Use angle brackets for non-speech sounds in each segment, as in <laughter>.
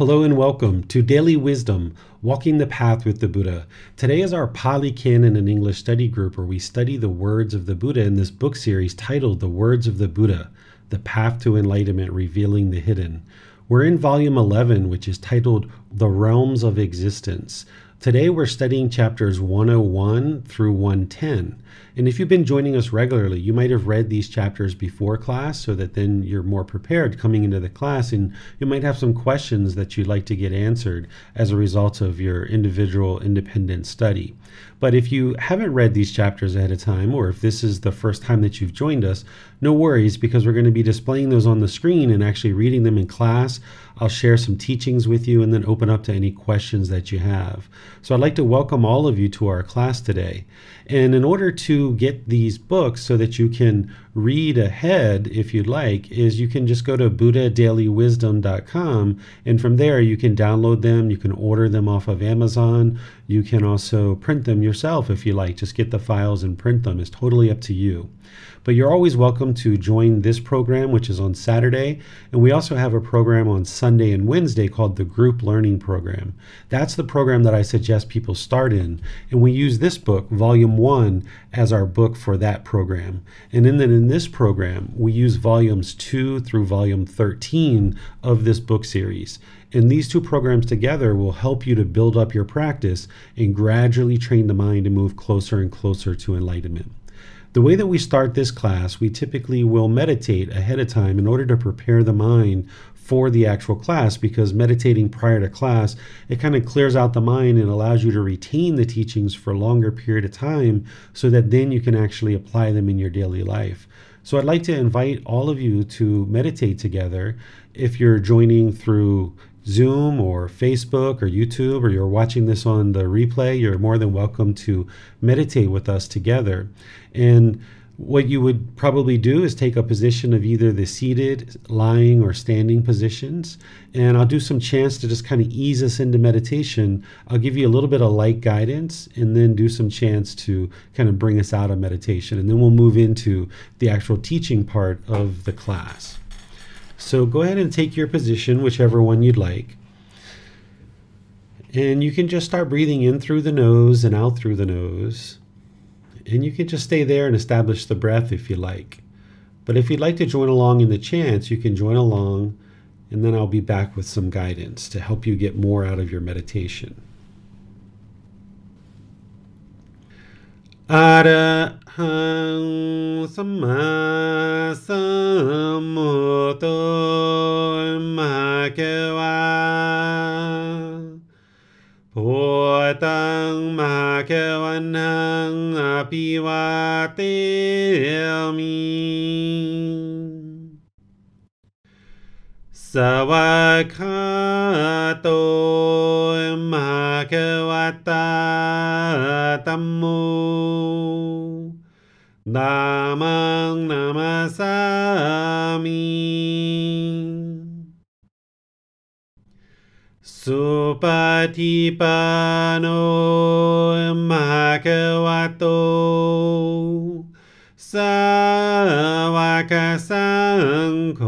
Hello and welcome to Daily Wisdom Walking the Path with the Buddha. Today is our Pali Canon and English study group where we study the words of the Buddha in this book series titled The Words of the Buddha The Path to Enlightenment Revealing the Hidden. We're in volume 11, which is titled The Realms of Existence. Today we're studying chapters 101 through 110. And if you've been joining us regularly, you might have read these chapters before class so that then you're more prepared coming into the class and you might have some questions that you'd like to get answered as a result of your individual independent study. But if you haven't read these chapters ahead of time, or if this is the first time that you've joined us, no worries because we're going to be displaying those on the screen and actually reading them in class. I'll share some teachings with you and then open up to any questions that you have. So I'd like to welcome all of you to our class today. And in order to get these books so that you can read ahead, if you'd like, is you can just go to buddhadailywisdom.com and from there you can download them, you can order them off of Amazon, you can also print them yourself if you like. Just get the files and print them. It's totally up to you. But you're always welcome to join this program, which is on Saturday. And we also have a program on Sunday and Wednesday called the Group Learning Program. That's the program that I suggest people start in. And we use this book, Volume 1, as our book for that program. And then in this program, we use volumes 2 through volume 13 of this book series. And these two programs together will help you to build up your practice and gradually train the mind to move closer and closer to enlightenment. The way that we start this class, we typically will meditate ahead of time in order to prepare the mind for the actual class because meditating prior to class, it kind of clears out the mind and allows you to retain the teachings for a longer period of time so that then you can actually apply them in your daily life. So I'd like to invite all of you to meditate together. If you're joining through Zoom or Facebook or YouTube, or you're watching this on the replay, you're more than welcome to meditate with us together. And what you would probably do is take a position of either the seated, lying, or standing positions. And I'll do some chants to just kind of ease us into meditation. I'll give you a little bit of light guidance and then do some chants to kind of bring us out of meditation. And then we'll move into the actual teaching part of the class. So go ahead and take your position, whichever one you'd like. And you can just start breathing in through the nose and out through the nose. And you can just stay there and establish the breath if you like. But if you'd like to join along in the chants, you can join along, and then I'll be back with some guidance to help you get more out of your meditation. Arahang Sama Sambuddho พุทังมหาแควันหังอภิวาเตมิสวากาโตมหาเควตาตัมโมดามังนามาสามี สุปฏิปันโนมะเกวะโต สาวกสังโฆ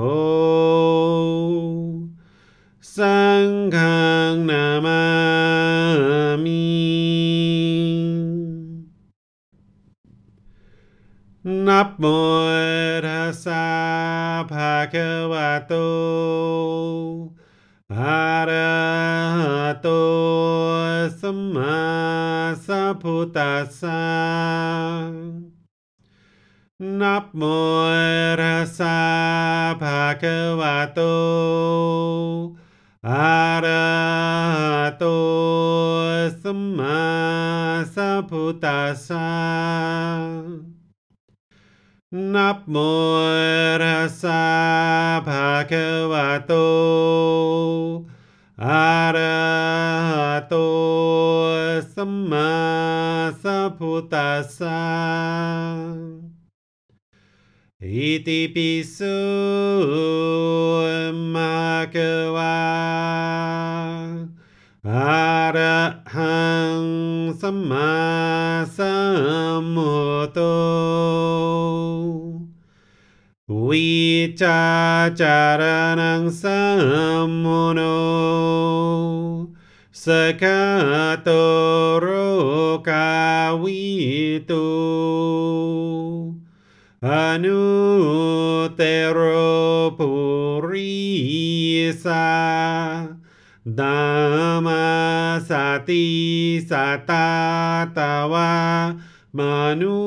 สังฆนามามินับโมทัสสะภะคะวะโต arahato samma sambuddhassa Namo rasa bhagavato arahato samma sambuddhassa นับโมรัสสะภะคะวะโต อะระหโต สัมมาสัพพุทธัสสะอิติปิสุมาคะวะ arahaṃ sammā sambuddho vicacaranang sammuno sekatoro kawitu. Anutero purisa दाम सती सता तव मनुस्ना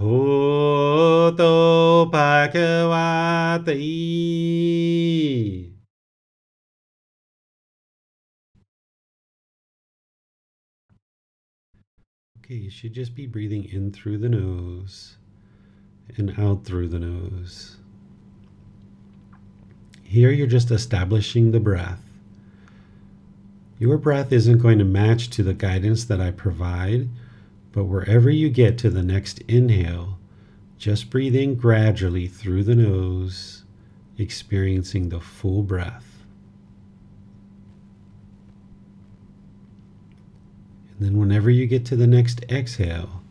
भूतो भगवातै Okay, you should just be breathing in through the nose and out through the nose. Here you're just establishing the breath. Your breath isn't going to match to the guidance that I provide, but wherever you get to the next inhale, just breathe in gradually through the nose, experiencing the full breath. And then, whenever you get to the next exhale,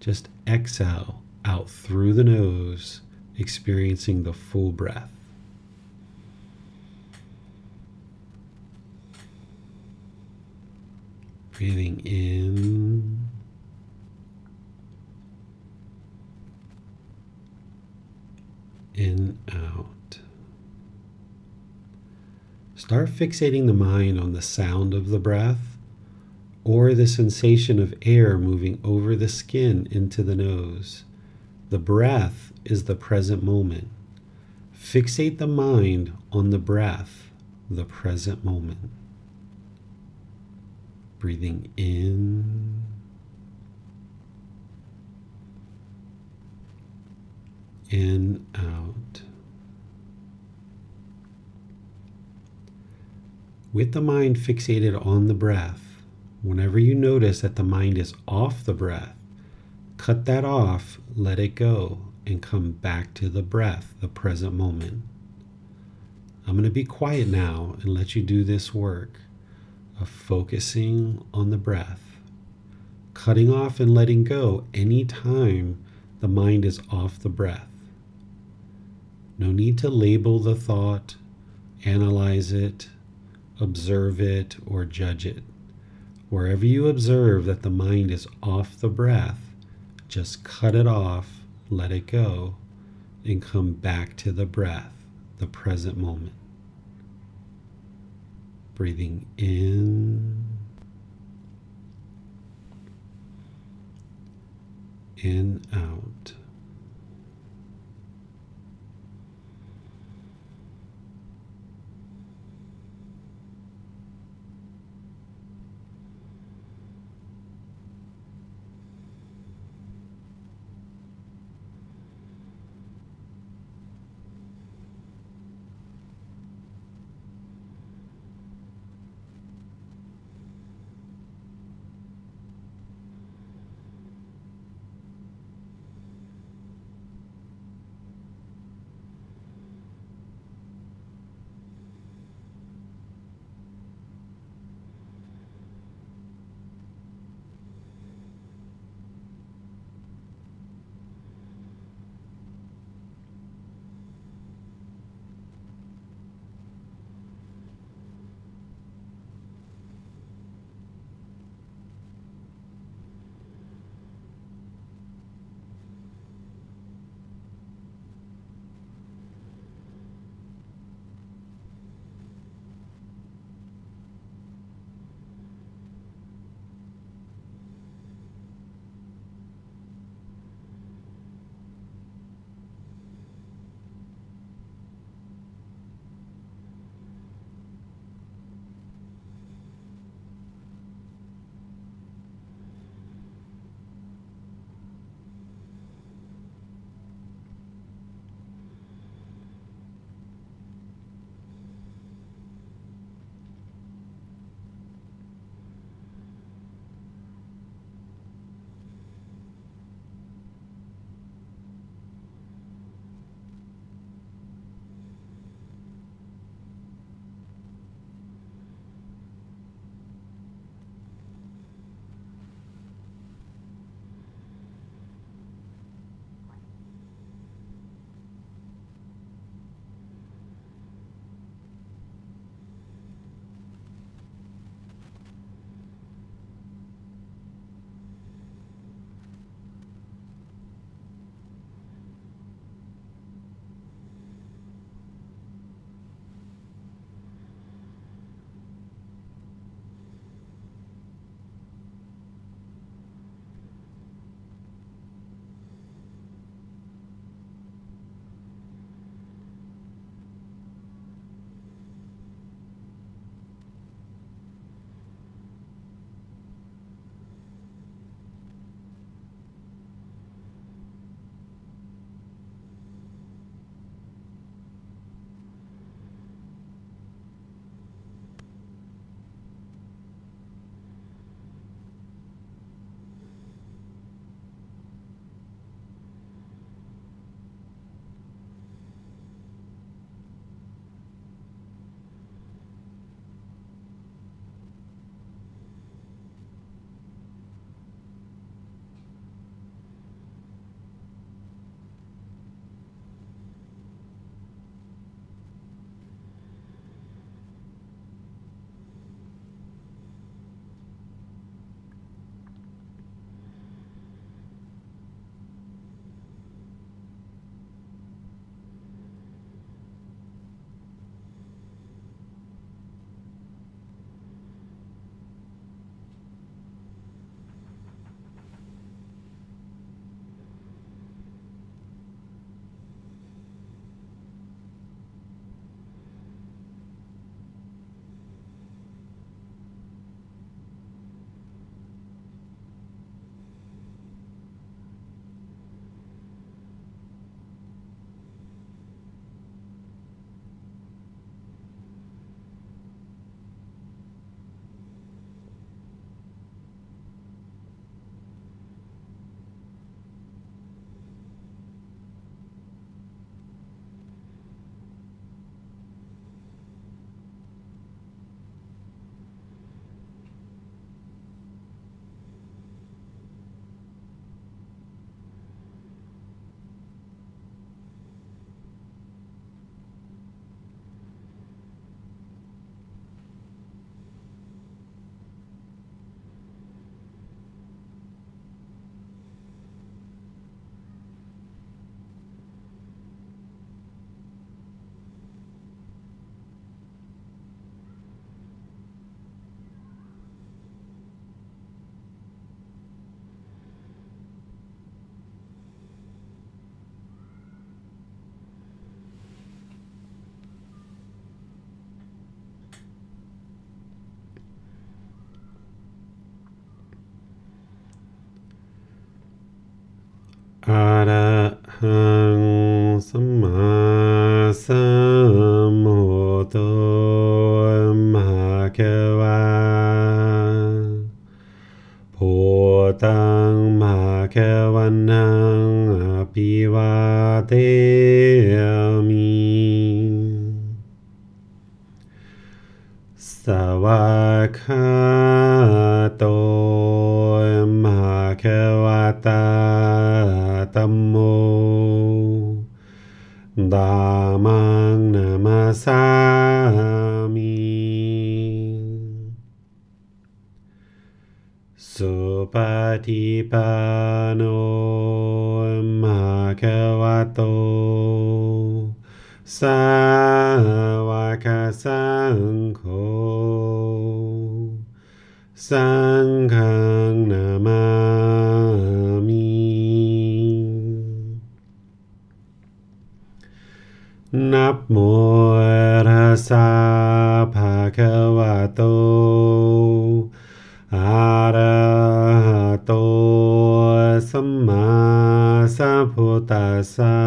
just exhale out through the nose, experiencing the full breath. Breathing in. In, out. Start fixating the mind on the sound of the breath or the sensation of air moving over the skin into the nose. The breath is the present moment. Fixate the mind on the breath, the present moment. Breathing in. In, out. With the mind fixated on the breath, whenever you notice that the mind is off the breath, cut that off, let it go, and come back to the breath, the present moment. I'm going to be quiet now and let you do this work of focusing on the breath, cutting off and letting go any time the mind is off the breath. No need to label the thought, analyze it, observe it, or judge it. Wherever you observe that the mind is off the breath, just cut it off, let it go, and come back to the breath, the present moment. Breathing in in out. หังสัมมาสัมพุทโธมหาเควาพุตังมหาเควนังอภิวาเทมิสวากขาโตมหาเควตาตัมโม ดามังนาม นับโมรัสสะภะคะวะโตอะระหะโตสัมมาสัมพุทธัสสะ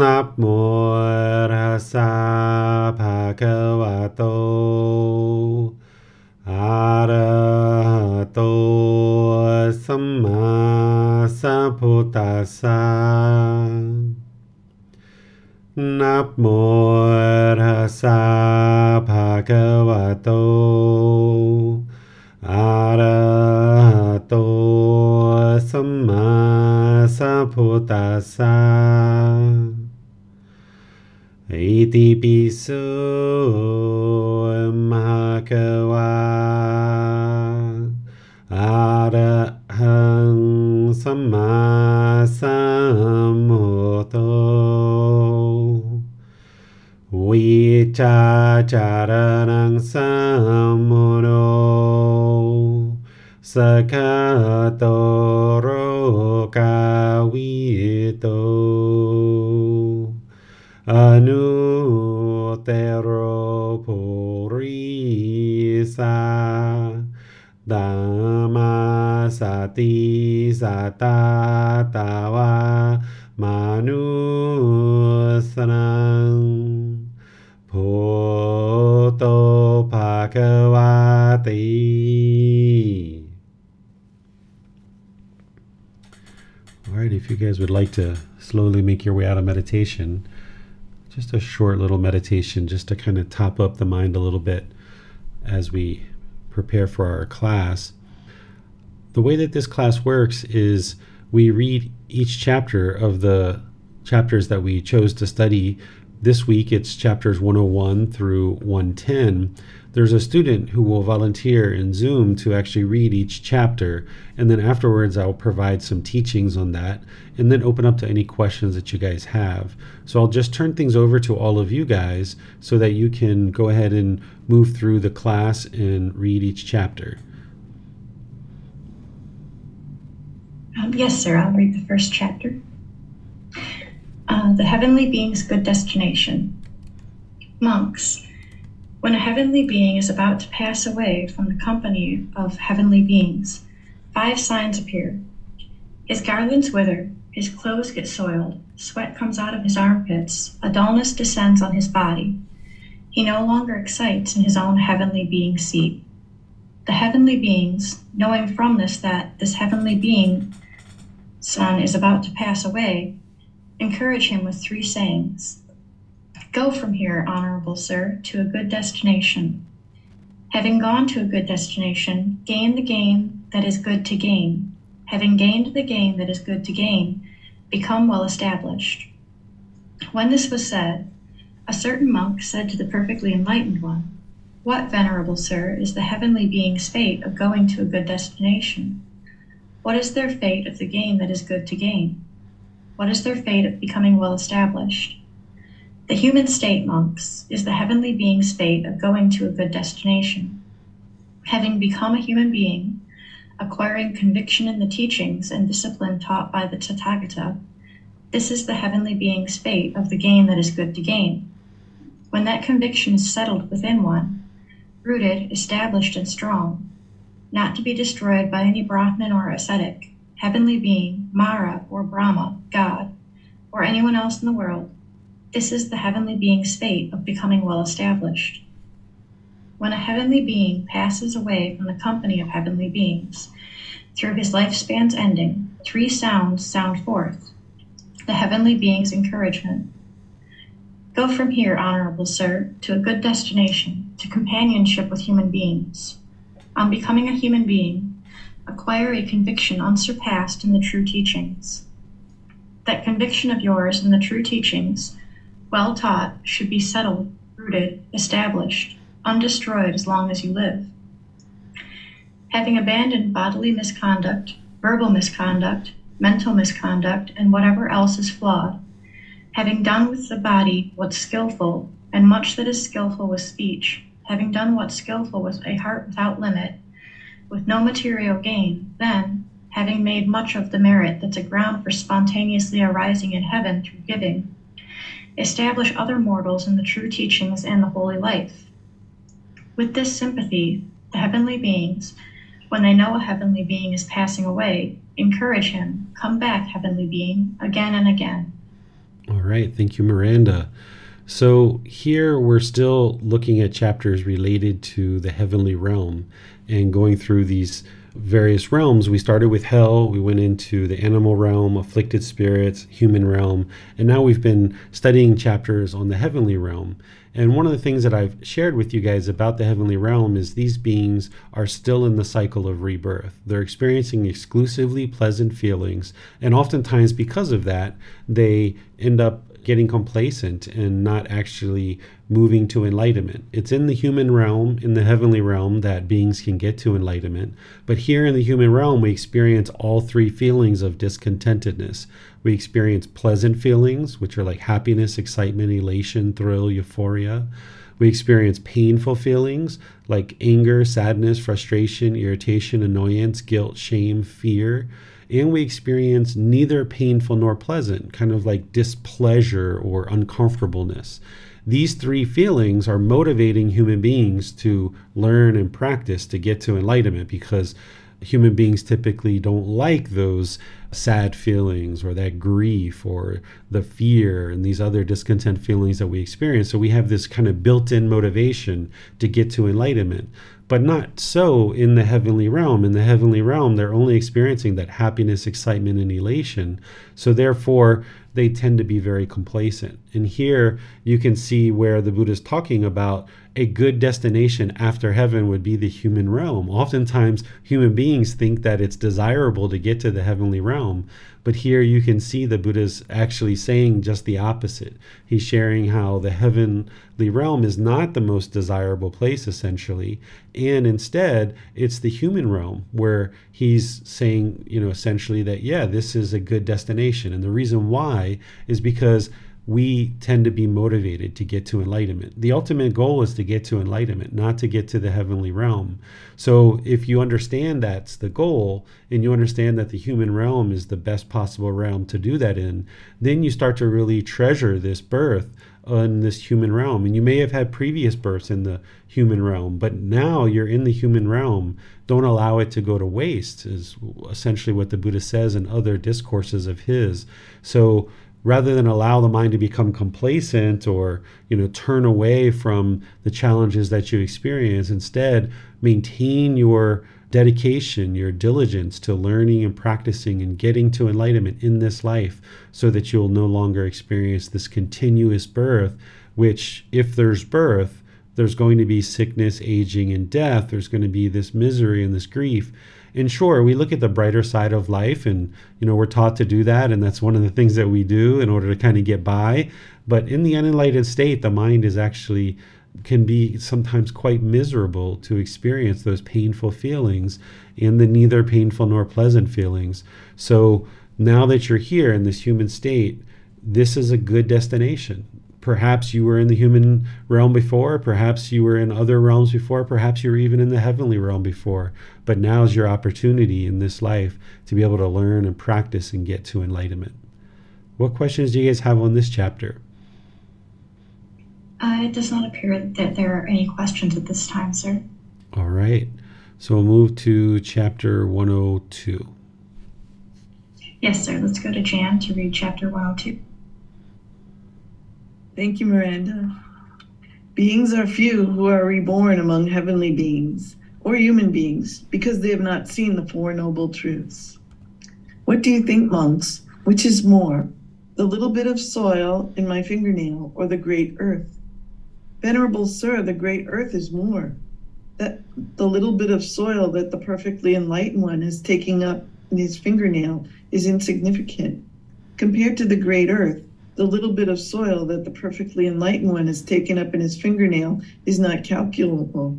นับโมรัสสะภะคะวะโตอะระหะโตสัมมาสัมพุทธัสสะ Nắp mô đa sa pa ca va tô A ra tô sam sa phu ta sa Iti pi su ma ca va A ra hăng sam sa mô tô Vichacharanang samuro Sakatoro kawito. Anu Anutero purisa dama sati satatawa Manusanang พุทโธวิชาจารนังสัมมุโนสกาโตโรกาวิโต อนุเตโรปุริสาดามาสติสาตาตาวามานุสนังพุโตภาควาติ All right, if you guys would like to slowly make your way out of meditation, just a short little meditation just to kind of top up the mind a little bit as we prepare for our class. The way that this class works is we read each chapter of the chapters that we chose to study. this week it's chapters 101 through 110. There's a student who will volunteer in Zoom to actually read each chapter, and then afterwards I'll provide some teachings on that and then open up to any questions that you guys have. So I'll just turn things over to all of you guys so that you can go ahead and move through the class and read each chapter. Um, yes, sir. I'll read the first chapter. Uh, the Heavenly Being's Good Destination. Monks. When a heavenly being is about to pass away from the company of heavenly beings, five signs appear. His garlands wither, his clothes get soiled, sweat comes out of his armpits, a dullness descends on his body. He no longer excites in his own heavenly being seat. The heavenly beings, knowing from this that this heavenly being son is about to pass away, encourage him with three sayings Go from here, honorable sir, to a good destination. Having gone to a good destination, gain the gain that is good to gain. Having gained the gain that is good to gain, become well established. When this was said, a certain monk said to the perfectly enlightened one, What, venerable sir, is the heavenly being's fate of going to a good destination? What is their fate of the gain that is good to gain? What is their fate of becoming well established? The human state, monks, is the heavenly being's fate of going to a good destination. Having become a human being, acquiring conviction in the teachings and discipline taught by the Tathagata, this is the heavenly being's fate of the gain that is good to gain. When that conviction is settled within one, rooted, established, and strong, not to be destroyed by any Brahmin or ascetic, heavenly being, Mara or Brahma, God, or anyone else in the world, this is the heavenly being's fate of becoming well established. When a heavenly being passes away from the company of heavenly beings, through his lifespan's ending, three sounds sound forth the heavenly being's encouragement. Go from here, honorable sir, to a good destination, to companionship with human beings. On becoming a human being, acquire a conviction unsurpassed in the true teachings. That conviction of yours in the true teachings well taught, should be settled, rooted, established, undestroyed as long as you live. Having abandoned bodily misconduct, verbal misconduct, mental misconduct, and whatever else is flawed, having done with the body what's skillful, and much that is skillful with speech, having done what's skillful with a heart without limit, with no material gain, then, having made much of the merit that's a ground for spontaneously arising in heaven through giving, establish other mortals in the true teachings and the holy life. With this sympathy, the heavenly beings, when they know a heavenly being is passing away, encourage him, come back, heavenly being, again and again. All right. Thank you, Miranda. So here we're still looking at chapters related to the heavenly realm and going through these various realms. We started with hell, we went into the animal realm, afflicted spirits, human realm, and now we've been studying chapters on the heavenly realm. And one of the things that I've shared with you guys about the heavenly realm is these beings are still in the cycle of rebirth. They're experiencing exclusively pleasant feelings, and oftentimes because of that, they end up getting complacent and not actually moving to enlightenment. It's in the human realm, in the heavenly realm, that beings can get to enlightenment. But here in the human realm, we experience all three feelings of discontentedness. We experience pleasant feelings, which are like happiness, excitement, elation, thrill, euphoria. We experience painful feelings like anger, sadness, frustration, irritation, annoyance, guilt, shame, fear and we experience neither painful nor pleasant, kind of like displeasure or uncomfortableness. These three feelings are motivating human beings to learn and practice to get to enlightenment because human beings typically don't like those sad feelings or that grief or the fear and these other discontent feelings that we experience. So we have this kind of built in motivation to get to enlightenment but not so in the heavenly realm. In the heavenly realm, they're only experiencing that happiness, excitement, and elation. So therefore, they tend to be very complacent. And here you can see where the Buddha is talking about a good destination after heaven would be the human realm. Oftentimes, human beings think that it's desirable to get to the heavenly realm, but here you can see the Buddha's actually saying just the opposite. He's sharing how the heavenly realm is not the most desirable place, essentially, and instead it's the human realm where he's saying, you know, essentially that, yeah, this is a good destination. And the reason why is because we tend to be motivated to get to enlightenment. The ultimate goal is to get to enlightenment, not to get to the heavenly realm. So, if you understand that's the goal and you understand that the human realm is the best possible realm to do that in, then you start to really treasure this birth in this human realm. And you may have had previous births in the human realm, but now you're in the human realm. Don't allow it to go to waste, is essentially what the Buddha says in other discourses of his. So, rather than allow the mind to become complacent or you know turn away from the challenges that you experience instead maintain your dedication your diligence to learning and practicing and getting to enlightenment in this life so that you'll no longer experience this continuous birth which if there's birth there's going to be sickness aging and death. There's going to be this misery and this grief and sure we look at the brighter side of life and you know we're taught to do that and that's one of the things that we do in order to kind of get by. But in the unenlightened state the mind is actually can be sometimes quite miserable to experience those painful feelings and the neither painful nor pleasant feelings. So now that you're here in this human state this is a good destination Perhaps you were in the human realm before, perhaps you were in other realms before, perhaps you were even in the heavenly realm before. But now is your opportunity in this life to be able to learn and practice and get to enlightenment. What questions do you guys have on this chapter? Uh, it does not appear that there are any questions at this time, sir. All right. So we'll move to chapter 102. Yes, sir. Let's go to Jan to read chapter 102. Thank you, Miranda. Beings are few who are reborn among heavenly beings or human beings because they have not seen the Four Noble Truths. What do you think, monks? Which is more, the little bit of soil in my fingernail or the great earth? Venerable sir, the great earth is more. That the little bit of soil that the perfectly enlightened one is taking up in his fingernail is insignificant. Compared to the great earth, the little bit of soil that the perfectly enlightened one has taken up in his fingernail is not calculable,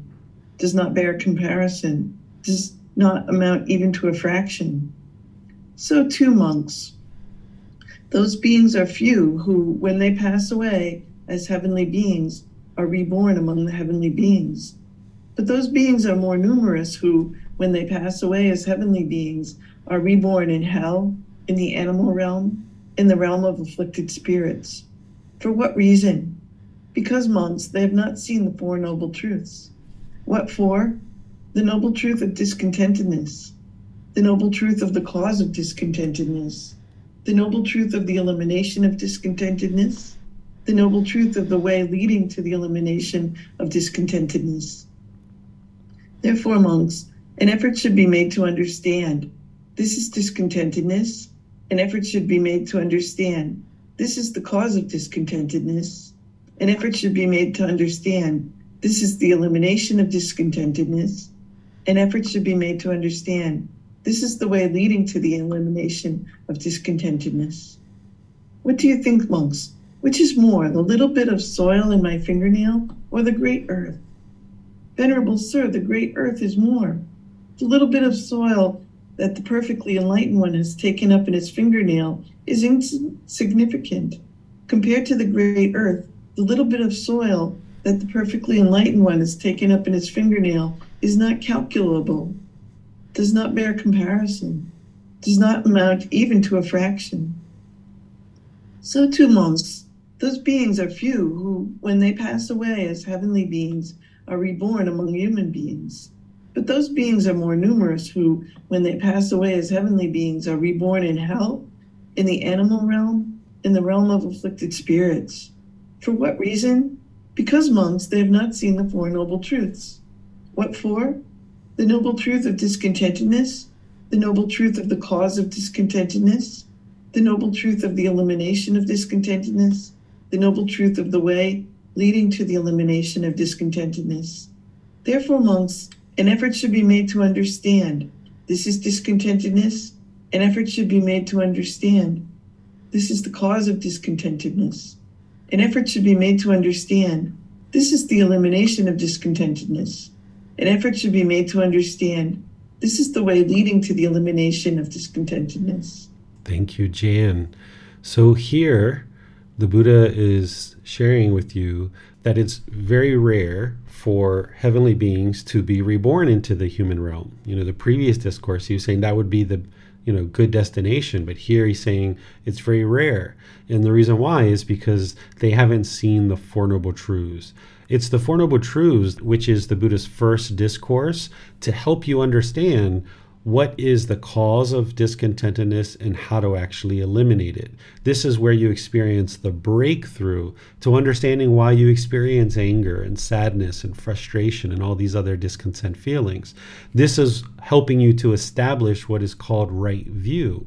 does not bear comparison, does not amount even to a fraction. So too, monks. Those beings are few who, when they pass away as heavenly beings, are reborn among the heavenly beings. But those beings are more numerous who, when they pass away as heavenly beings, are reborn in hell, in the animal realm, in the realm of afflicted spirits. For what reason? Because, monks, they have not seen the Four Noble Truths. What for? The noble truth of discontentedness, the noble truth of the cause of discontentedness, the noble truth of the elimination of discontentedness, the noble truth of the way leading to the elimination of discontentedness. Therefore, monks, an effort should be made to understand this is discontentedness. An effort should be made to understand this is the cause of discontentedness. An effort should be made to understand this is the elimination of discontentedness. An effort should be made to understand this is the way leading to the elimination of discontentedness. What do you think, monks? Which is more, the little bit of soil in my fingernail or the great earth? Venerable sir, the great earth is more. The little bit of soil that the perfectly enlightened one has taken up in his fingernail is insignificant. Compared to the great earth, the little bit of soil that the perfectly enlightened one has taken up in his fingernail is not calculable, does not bear comparison, does not amount even to a fraction. So too, monks, those beings are few who, when they pass away as heavenly beings, are reborn among human beings. But those beings are more numerous who, when they pass away as heavenly beings, are reborn in hell, in the animal realm, in the realm of afflicted spirits. For what reason? Because, monks, they have not seen the Four Noble Truths. What for? The noble truth of discontentedness, the noble truth of the cause of discontentedness, the noble truth of the elimination of discontentedness, the noble truth of the way leading to the elimination of discontentedness. Therefore, monks, an effort should be made to understand this is discontentedness. An effort should be made to understand this is the cause of discontentedness. An effort should be made to understand this is the elimination of discontentedness. An effort should be made to understand this is the way leading to the elimination of discontentedness. Thank you, Jan. So here, the Buddha is sharing with you that it's very rare for heavenly beings to be reborn into the human realm. You know, the previous discourse, he was saying that would be the you know good destination but here he's saying it's very rare and the reason why is because they haven't seen the four noble truths it's the four noble truths which is the buddha's first discourse to help you understand what is the cause of discontentedness and how to actually eliminate it. This is where you experience the breakthrough to understanding why you experience anger and sadness and frustration and all these other discontent feelings. This is helping you to establish what is called right view.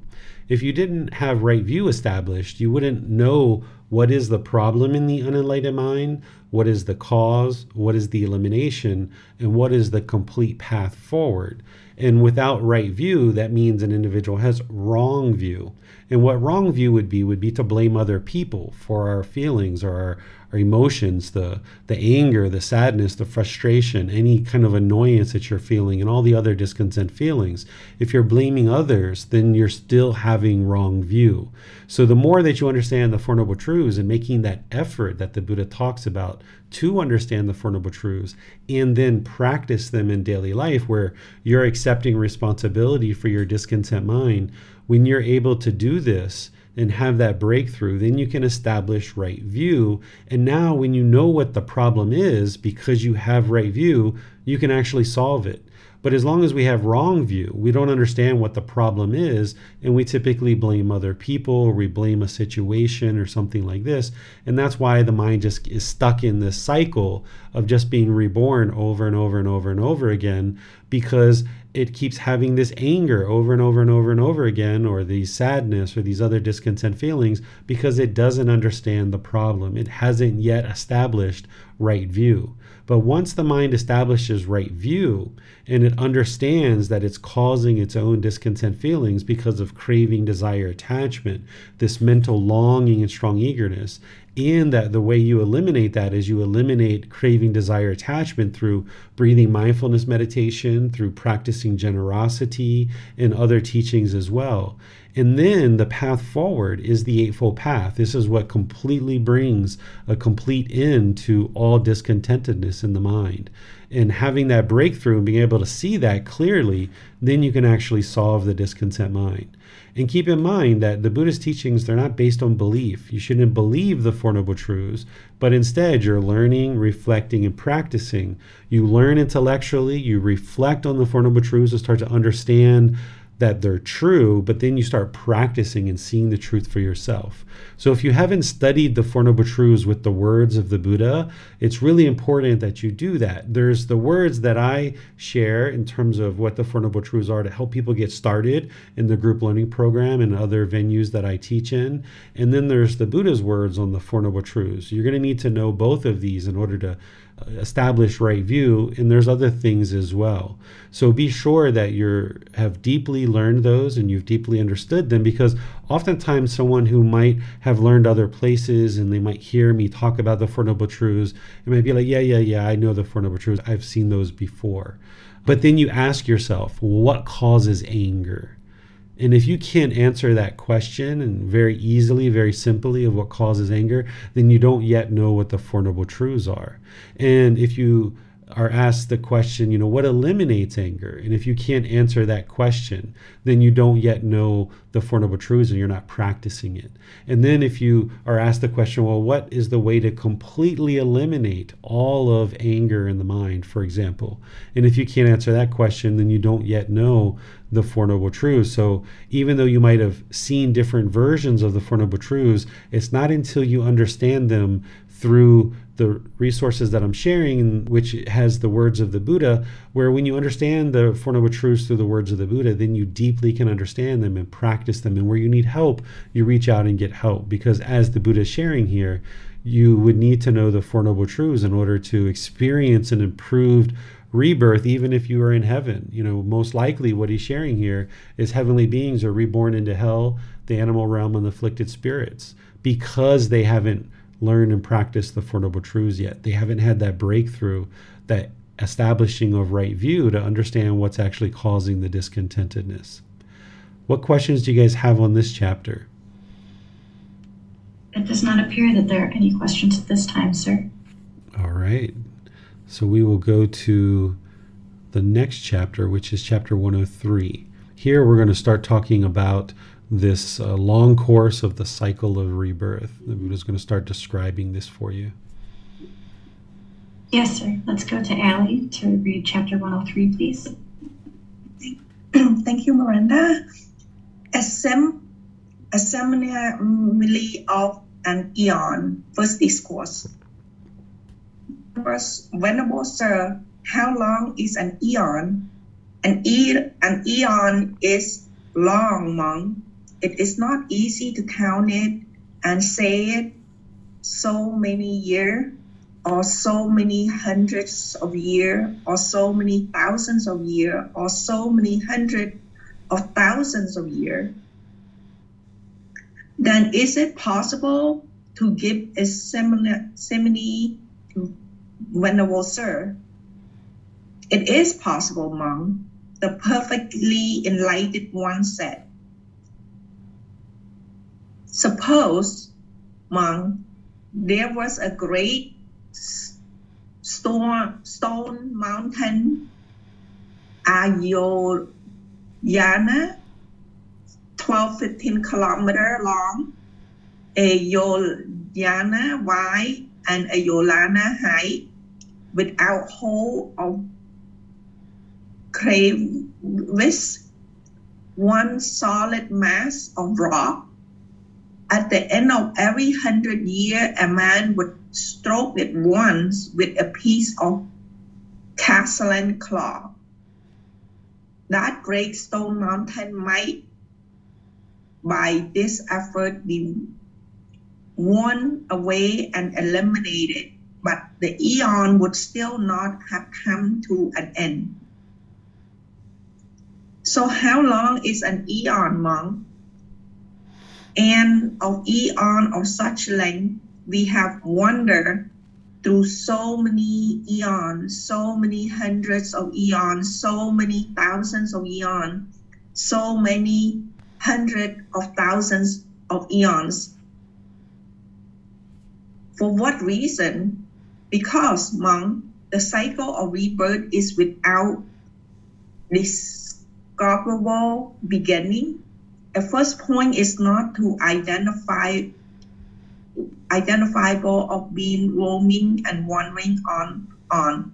If you didn't have right view established, you wouldn't know what is the problem in the unenlightened mind, what is the cause, what is the elimination, and what is the complete path forward. And without right view, that means an individual has wrong view. And what wrong view would be would be to blame other people for our feelings or our, our emotions, the the anger, the sadness, the frustration, any kind of annoyance that you're feeling, and all the other discontent feelings. If you're blaming others, then you're still having wrong view. So the more that you understand the Four Noble Truths and making that effort that the Buddha talks about to understand the Four Noble Truths and then practice them in daily life, where you're accepting responsibility for your discontent mind when you're able to do this and have that breakthrough, then you can establish right view. And now, when you know what the problem is, because you have right view, you can actually solve it. But as long as we have wrong view, we don't understand what the problem is, and we typically blame other people or we blame a situation or something like this. And that's why the mind just is stuck in this cycle of just being reborn over and over and over and over again because it keeps having this anger over and over and over and over again, or these sadness or these other discontent feelings because it doesn't understand the problem. It hasn't yet established right view. But once the mind establishes right view and it understands that it's causing its own discontent feelings because of craving, desire, attachment, this mental longing and strong eagerness, and that the way you eliminate that is you eliminate craving, desire, attachment through breathing mindfulness meditation, through practicing generosity, and other teachings as well. And then the path forward is the Eightfold Path. This is what completely brings a complete end to all discontentedness in the mind. And having that breakthrough and being able to see that clearly, then you can actually solve the discontent mind. And keep in mind that the Buddhist teachings, they're not based on belief. You shouldn't believe the Four Noble Truths, but instead you're learning, reflecting, and practicing. You learn intellectually, you reflect on the Four Noble Truths to start to understand that they're true, but then you start practicing and seeing the truth for yourself. So if you haven't studied the Four Noble Truths with the words of the Buddha, it's really important that you do that. There's the words that I share in terms of what the Four Noble Truths are to help people get started in the group learning program and other venues that I teach in. And then there's the Buddha's words on the Four Noble Truths. You're going to need to know both of these in order to establish right view and there's other things as well. So be sure that you have deeply learned those and you've deeply understood them because oftentimes someone who might have learned other places and they might hear me talk about the four noble truths it might be like yeah yeah yeah i know the four noble truths. I've seen those before. But then you ask yourself what causes anger and if you can't answer that question and very easily, very simply of what causes anger, then you don't yet know what the Four Noble Truths are. And if you are asked the question, you know, what eliminates anger? And if you can't answer that question, then you don't yet know the Four Noble Truths and you're not practicing it. And then if you are asked the question, well, what is the way to completely eliminate all of anger in the mind, for example? And if you can't answer that question, then you don't yet know the Four Noble Truths. So even though you might have seen different versions of the Four Noble Truths, it's not until you understand them through the resources that I'm sharing, which has the words of the Buddha, where when you understand the Four Noble Truths through the words of the Buddha, then you deeply can understand them and practice them. And where you need help, you reach out and get help. Because as the Buddha is sharing here, you would need to know the Four Noble Truths in order to experience an improved rebirth, even if you are in heaven. You know, most likely what he's sharing here is heavenly beings are reborn into hell, the animal realm, and the afflicted spirits because they haven't learned and practiced the Four Noble Truths yet. They haven't had that breakthrough, that establishing of right view to understand what's actually causing the discontentedness. What questions do you guys have on this chapter? It does not appear that there are any questions at this time, sir. All right. So we will go to the next chapter, which is chapter 103. Here we're going to start talking about this uh, long course of the cycle of rebirth. The Buddha is going to start describing this for you. Yes, sir. Let's go to Allie to read chapter 103, please. Thank you, Miranda. Assem- assembly of an eon, first discourse. First, Venerable Sir, how long is an eon? An, e- an eon is long, monk it is not easy to count it and say it so many years or so many hundreds of years or so many thousands of years or so many hundreds of thousands of years then is it possible to give a simile to venerable sir it is possible monk the perfectly enlightened one said. Suppose, monk, there was a great stone, stone mountain, a yojana, 12, 15 kilometer long, a yojana wide, and a yojana height, without hole or crevice, one solid mass of rock. At the end of every hundred year, a man would stroke it once with a piece of castellan claw. That great stone mountain might, by this effort, be worn away and eliminated, but the eon would still not have come to an end. So, how long is an eon, monk? And of eon of such length, we have wandered through so many eons, so many hundreds of eons, so many thousands of eons, so many hundreds of thousands of eons. For what reason? Because, monk, the cycle of rebirth is without discoverable beginning. The first point is not to identify identifiable of being roaming and wandering on on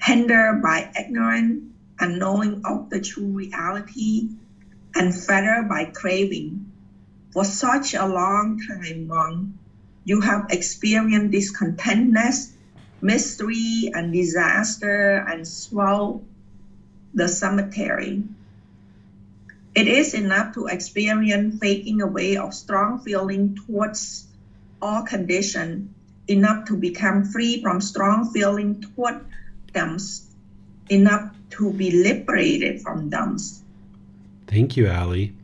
hindered by ignorance and knowing of the true reality and fettered by craving for such a long time monk you have experienced discontentness mystery and disaster and swell the cemetery it is enough to experience fading away of strong feeling towards all condition enough to become free from strong feeling toward them, enough to be liberated from them. Thank you, Ali.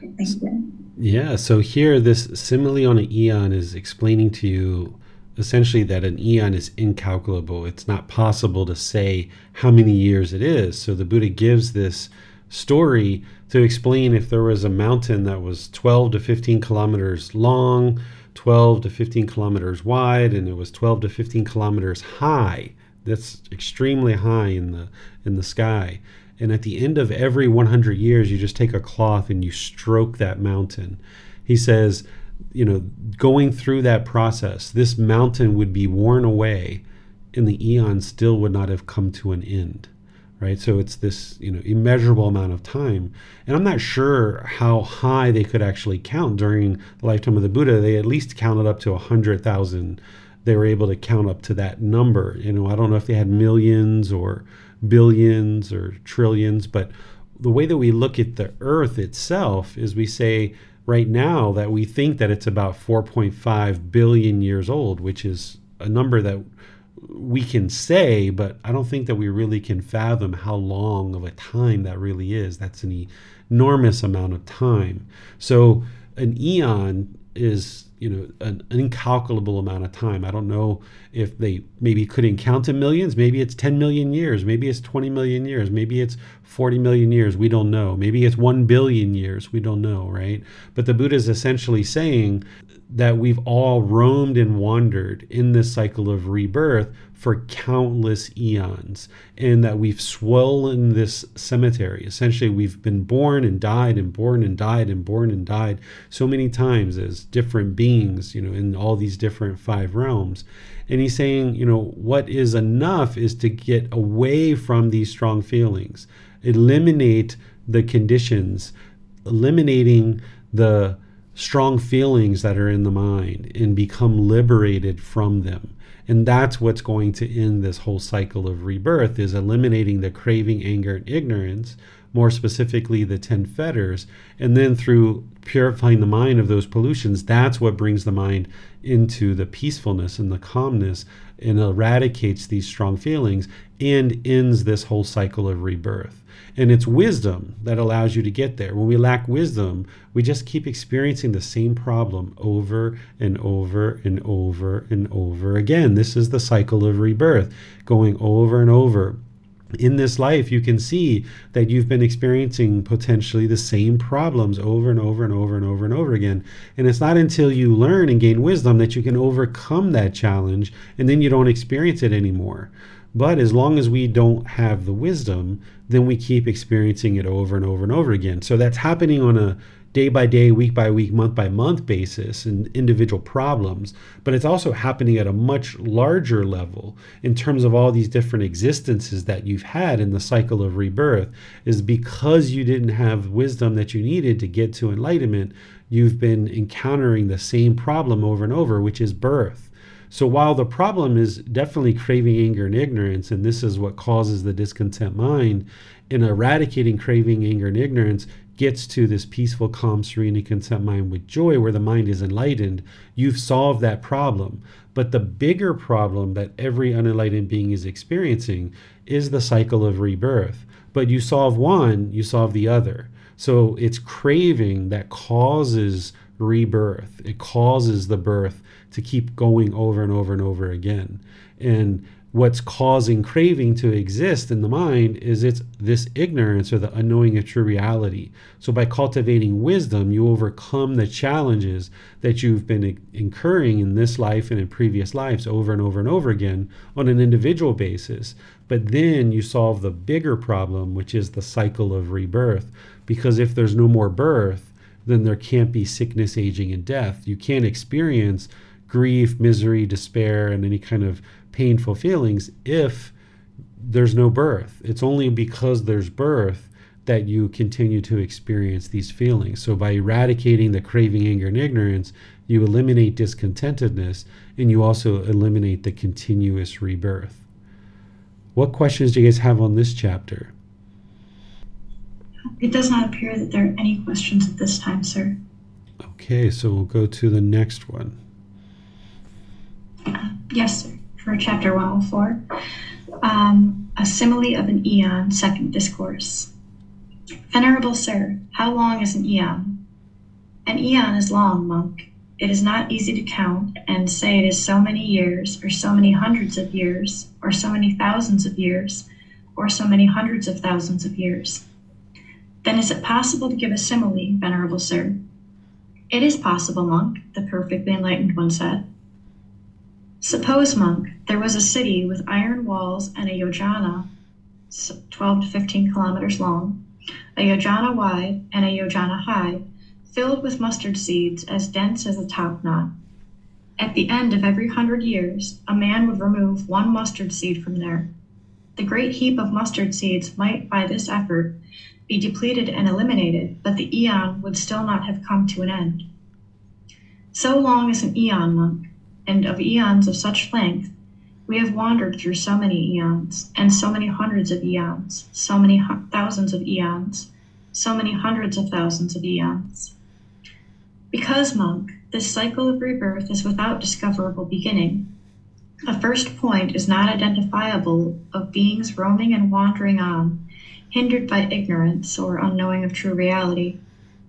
Thank you. Yeah, so here this simile on an eon is explaining to you essentially that an eon is incalculable. It's not possible to say how many years it is. So the Buddha gives this story to explain if there was a mountain that was 12 to 15 kilometers long, 12 to 15 kilometers wide and it was 12 to 15 kilometers high that's extremely high in the in the sky and at the end of every 100 years you just take a cloth and you stroke that mountain he says you know going through that process this mountain would be worn away and the eon still would not have come to an end right? So it's this you know immeasurable amount of time, and I'm not sure how high they could actually count during the lifetime of the Buddha. They at least counted up to a hundred thousand. They were able to count up to that number. You know, I don't know if they had millions or billions or trillions, but the way that we look at the Earth itself is we say right now that we think that it's about 4.5 billion years old, which is a number that we can say, but I don't think that we really can fathom how long of a time that really is. That's an enormous amount of time. So an eon is you know an, an, incalculable amount of time. I don't know if they maybe couldn't count in millions. Maybe it's 10 million years. Maybe it's 20 million years. Maybe it's 40 million years. We don't know. Maybe it's 1 billion years. We don't know, right? But the Buddha is essentially saying that we've all roamed and wandered in this cycle of rebirth for countless eons, and that we've swollen this cemetery. Essentially, we've been born and died and born and died and born and died so many times as different beings, you know, in all these different five realms. And he's saying, you know, what is enough is to get away from these strong feelings, eliminate the conditions, eliminating the strong feelings that are in the mind and become liberated from them. And that's what's going to end this whole cycle of rebirth is eliminating the craving anger and ignorance more specifically the 10 fetters and then through purifying the mind of those pollutions that's what brings the mind into the peacefulness and the calmness and eradicates these strong feelings and ends this whole cycle of rebirth and it's wisdom that allows you to get there. When we lack wisdom, we just keep experiencing the same problem over and over and over and over again. This is the cycle of rebirth going over and over. In this life, you can see that you've been experiencing potentially the same problems over and over and over and over and over again. And it's not until you learn and gain wisdom that you can overcome that challenge and then you don't experience it anymore. But as long as we don't have the wisdom, then we keep experiencing it over and over and over again. So that's happening on a day by day, week by week, month by month basis and individual problems, but it's also happening at a much larger level in terms of all these different existences that you've had in the cycle of rebirth. Is because you didn't have wisdom that you needed to get to enlightenment, you've been encountering the same problem over and over, which is birth. So while the problem is definitely craving, anger, and ignorance, and this is what causes the discontent mind, in eradicating craving, anger, and ignorance, gets to this peaceful, calm, serene, and content mind with joy, where the mind is enlightened, you've solved that problem. But the bigger problem that every unenlightened being is experiencing is the cycle of rebirth. But you solve one, you solve the other. So it's craving that causes rebirth, it causes the birth to keep going over and over and over again. And what's causing craving to exist in the mind is it's this ignorance or the unknowing of true reality. So by cultivating wisdom, you overcome the challenges that you've been incurring in this life and in previous lives over and over and over again on an individual basis. But then you solve the bigger problem, which is the cycle of rebirth. Because if there's no more birth, then there can't be sickness, aging, and death. You can't experience grief, misery, despair, and any kind of painful feelings if there's no birth. It's only because there's birth that you continue to experience these feelings. So by eradicating the craving, anger, and ignorance, you eliminate discontentedness and you also eliminate the continuous rebirth. What questions do you guys have on this chapter? It does not appear that there are any questions at this time, sir. Okay, so we'll go to the next one. Yes, sir for chapter 104, um, a simile of an eon, second discourse. Venerable sir, how long is an eon? An eon is long, monk. It is not easy to count and say it is so many years, or so many hundreds of years, or so many thousands of years, or so many hundreds of thousands of years. Then is it possible to give a simile, venerable sir? It is possible, monk, the perfectly enlightened one said. Suppose, monk, there was a city with iron walls and a yojana, 12 to 15 kilometers long, a yojana wide and a yojana high, filled with mustard seeds as dense as a top knot. At the end of every hundred years, a man would remove one mustard seed from there. The great heap of mustard seeds might, by this effort, be depleted and eliminated, but the eon would still not have come to an end. So long as an eon, monk, and of eons of such length, we have wandered through so many eons, and so many hundreds of eons, so many thousands of eons, so many hundreds of thousands of eons. Because, monk, this cycle of rebirth is without discoverable beginning, a first point is not identifiable of beings roaming and wandering on, hindered by ignorance or unknowing of true reality,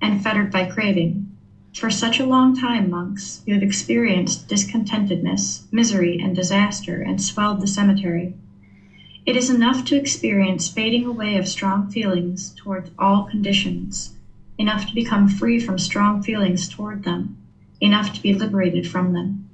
and fettered by craving. For such a long time, monks, you have experienced discontentedness, misery, and disaster, and swelled the cemetery. It is enough to experience fading away of strong feelings towards all conditions, enough to become free from strong feelings toward them, enough to be liberated from them.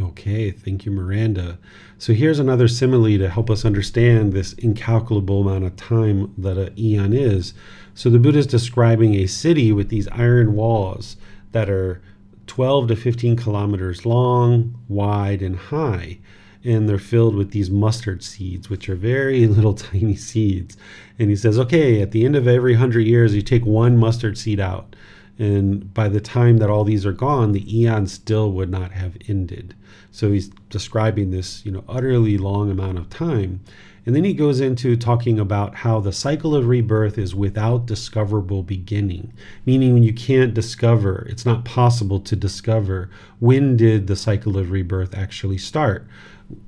Okay, thank you, Miranda. So here's another simile to help us understand this incalculable amount of time that an eon is. So the Buddha is describing a city with these iron walls that are 12 to 15 kilometers long, wide, and high. And they're filled with these mustard seeds, which are very <laughs> little tiny seeds. And he says, okay, at the end of every hundred years, you take one mustard seed out. And by the time that all these are gone, the eon still would not have ended. So he's describing this, you know, utterly long amount of time. And then he goes into talking about how the cycle of rebirth is without discoverable beginning, meaning you can't discover, it's not possible to discover when did the cycle of rebirth actually start.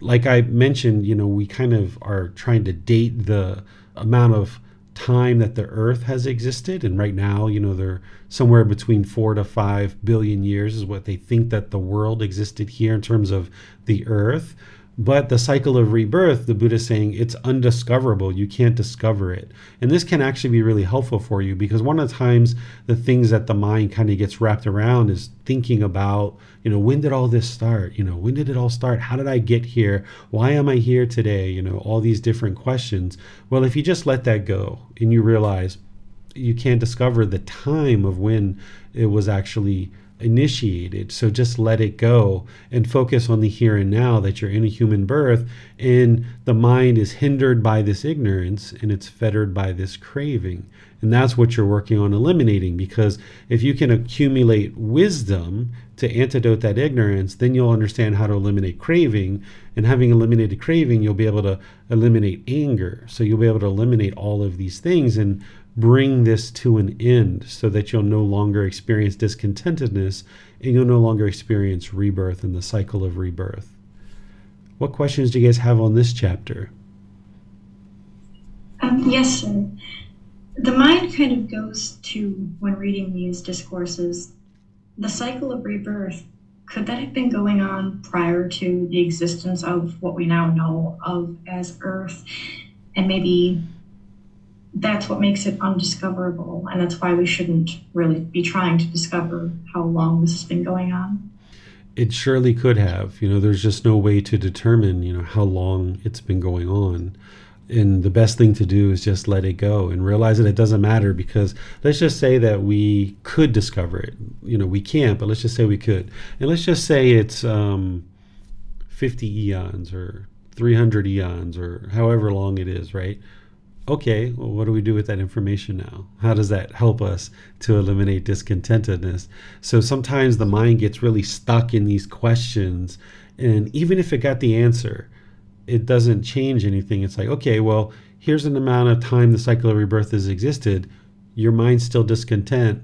Like I mentioned, you know, we kind of are trying to date the amount of time that the earth has existed and right now you know they're somewhere between 4 to 5 billion years is what they think that the world existed here in terms of the earth But the cycle of rebirth, the Buddha is saying it's undiscoverable. You can't discover it. And this can actually be really helpful for you because one of the times the things that the mind kind of gets wrapped around is thinking about, you know, when did all this start? You know, when did it all start? How did I get here? Why am I here today? You know, all these different questions. Well, if you just let that go and you realize you can't discover the time of when it was actually initiated. So just let it go and focus on the here and now that you're in a human birth and the mind is hindered by this ignorance and it's fettered by this craving. And that's what you're working on eliminating because if you can accumulate wisdom to antidote that ignorance, then you'll understand how to eliminate craving. And having eliminated craving, you'll be able to eliminate anger. So you'll be able to eliminate all of these things. And bring this to an end so that you'll no longer experience discontentedness and you'll no longer experience rebirth and the cycle of rebirth. What questions do you guys have on this chapter? Um, yes, sir. The mind kind of goes to, when reading these discourses, the cycle of rebirth. Could that have been going on prior to the existence of what we now know of as Earth? And maybe that's what makes it undiscoverable. And that's why we shouldn't really be trying to discover how long this has been going on. It surely could have. You know, there's just no way to determine, you know, how long it's been going on. And the best thing to do is just let it go and realize that it doesn't matter because let's just say that we could discover it. You know, we can't, but let's just say we could. And let's just say it's um, 50 eons or 300 eons or however long it is, right? Okay, well, what do we do with that information now? How does that help us to eliminate discontentedness? So sometimes the mind gets really stuck in these questions, and even if it got the answer, it doesn't change anything. It's like, okay, well, here's an amount of time the cycle of rebirth has existed. Your mind's still discontent.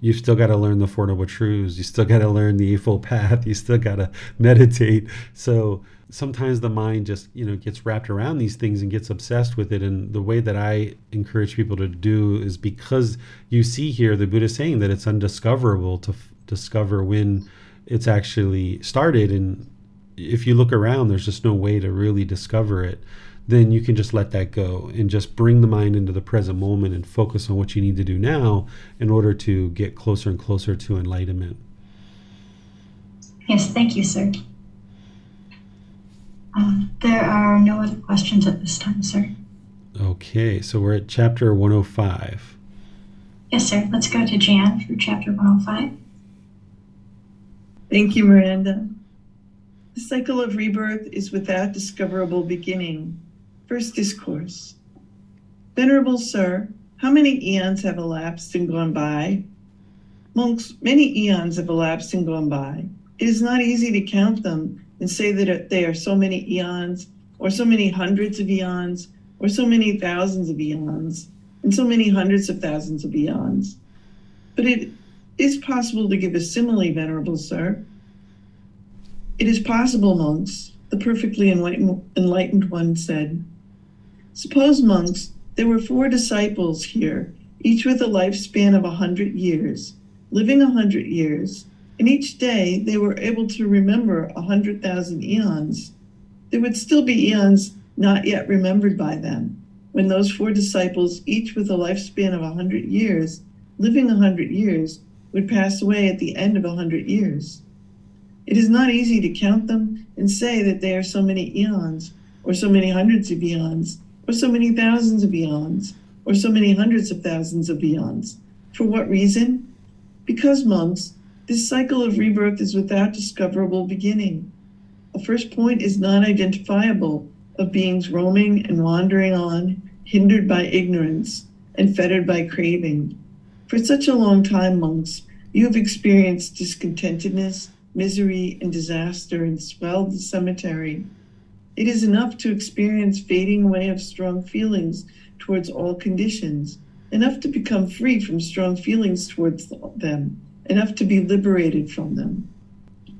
You've still got to learn the Four Noble Truths. You still got to learn the Eightfold Path. You still got to <laughs> meditate. So sometimes the mind just you know gets wrapped around these things and gets obsessed with it. And the way that i encourage people to do is because you see here the buddha saying that it's undiscoverable to f- discover when it's actually started. And if you look around there's just no way to really discover it. Then you can just let that go and just bring the mind into the present moment and focus on what you need to do now in order to get closer and closer to enlightenment. Yes thank you sir um, there are no other questions at this time, sir. Okay, so we're at chapter 105. Yes, sir. Let's go to Jan for chapter 105. Thank you, Miranda. The cycle of rebirth is without discoverable beginning. First discourse. Venerable Sir, how many eons have elapsed and gone by? Monks, many eons have elapsed and gone by. It is not easy to count them and say that they are so many eons, or so many hundreds of eons, or so many thousands of eons, and so many hundreds of thousands of eons. But it is possible to give a simile, Venerable Sir. It is possible, monks, the perfectly enlightened one said. Suppose, monks, there were four disciples here, each with a lifespan of a hundred years, living a hundred years, and each day they were able to remember a hundred thousand eons, there would still be eons not yet remembered by them. When those four disciples, each with a lifespan of a hundred years, living a hundred years, would pass away at the end of a hundred years. It is not easy to count them and say that they are so many eons, or so many hundreds of eons, or so many thousands of eons, or so many hundreds of thousands of eons. For what reason? Because, monks, this cycle of rebirth is without discoverable beginning. A first point is non identifiable of beings roaming and wandering on, hindered by ignorance and fettered by craving. For such a long time, monks, you have experienced discontentedness, misery, and disaster and swelled the cemetery. It is enough to experience fading away of strong feelings towards all conditions, enough to become free from strong feelings towards them enough to be liberated from them.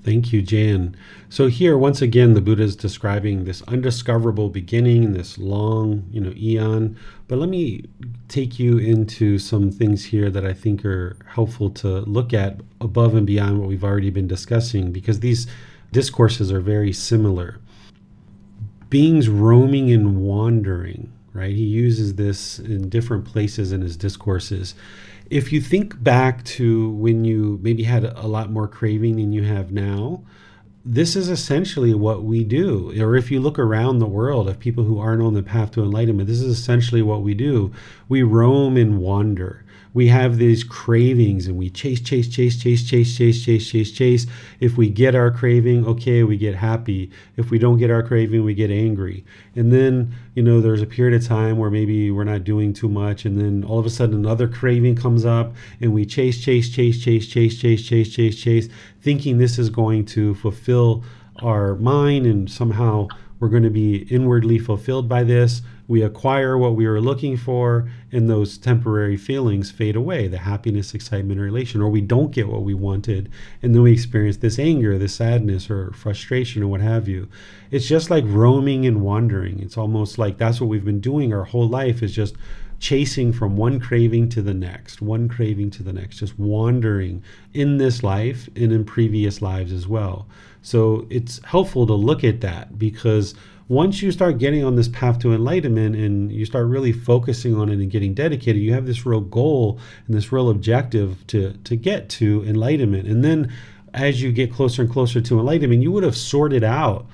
Thank you, Jan. So here, once again, the Buddha is describing this undiscoverable beginning, this long, you know, eon. But let me take you into some things here that I think are helpful to look at above and beyond what we've already been discussing, because these discourses are very similar. beings roaming and wandering, right? He uses this in different places in his discourses. If you think back to when you maybe had a lot more craving than you have now, this is essentially what we do. Or if you look around the world of people who aren't on the path to enlightenment, this is essentially what we do. We roam and wander we have these cravings and we chase, chase, chase, chase, chase, chase, chase, chase, chase. If we get our craving, okay, we get happy. If we don't get our craving, we get angry. And then, you know, there's a period of time where maybe we're not doing too much. And then all of a sudden another craving comes up and we chase, chase, chase, chase, chase, chase, chase, chase, chase, thinking this is going to fulfill our mind and somehow we're going to be inwardly fulfilled by this we acquire what we were looking for, and those temporary feelings fade away the happiness, excitement, relation, or we don't get what we wanted, and then we experience this anger, this sadness, or frustration, or what have you. It's just like roaming and wandering. It's almost like that's what we've been doing our whole life is just chasing from one craving to the next, one craving to the next, just wandering in this life and in previous lives as well. So it's helpful to look at that because once you start getting on this path to enlightenment and you start really focusing on it and getting dedicated, you have this real goal and this real objective to to get to enlightenment. And then as you get closer and closer to enlightenment, you would have sorted out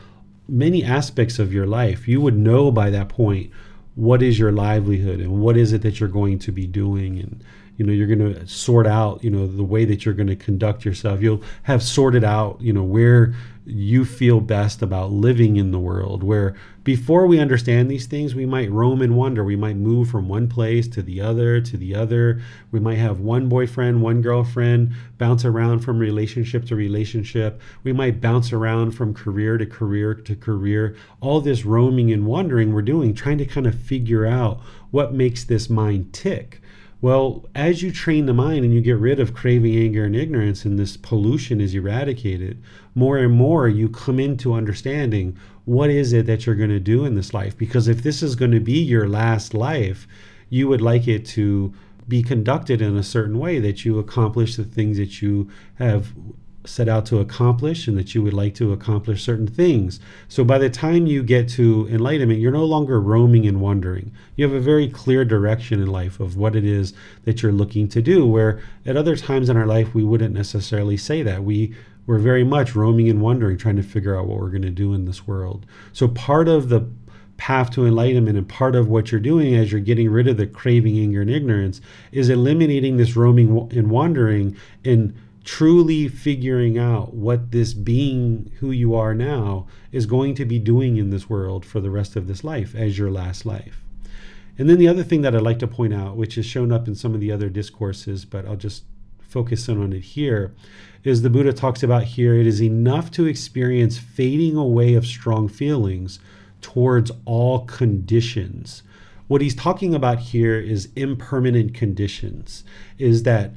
many aspects of your life. You would know by that point what is your livelihood and what is it that you're going to be doing and you know you're going to sort out you know the way that you're going to conduct yourself you'll have sorted out you know where you feel best about living in the world. Where before we understand these things, we might roam and wander. We might move from one place to the other, to the other. We might have one boyfriend, one girlfriend, bounce around from relationship to relationship. We might bounce around from career to career to career. All this roaming and wandering we're doing, trying to kind of figure out what makes this mind tick. Well, as you train the mind and you get rid of craving, anger, and ignorance, and this pollution is eradicated, more and more you come into understanding what is it that you're going to do in this life. Because if this is going to be your last life, you would like it to be conducted in a certain way that you accomplish the things that you have set out to accomplish and that you would like to accomplish certain things. So by the time you get to enlightenment, you're no longer roaming and wandering. You have a very clear direction in life of what it is that you're looking to do, where at other times in our life, we wouldn't necessarily say that. We we're very much roaming and wandering, trying to figure out what we're going to do in this world. So part of the path to enlightenment and part of what you're doing as you're getting rid of the craving, anger, and ignorance is eliminating this roaming and wandering and truly figuring out what this being who you are now is going to be doing in this world for the rest of this life as your last life. And then the other thing that I'd like to point out, which has shown up in some of the other discourses, but I'll just focus in on it here, is the Buddha talks about here it is enough to experience fading away of strong feelings towards all conditions. What he's talking about here is impermanent conditions, is that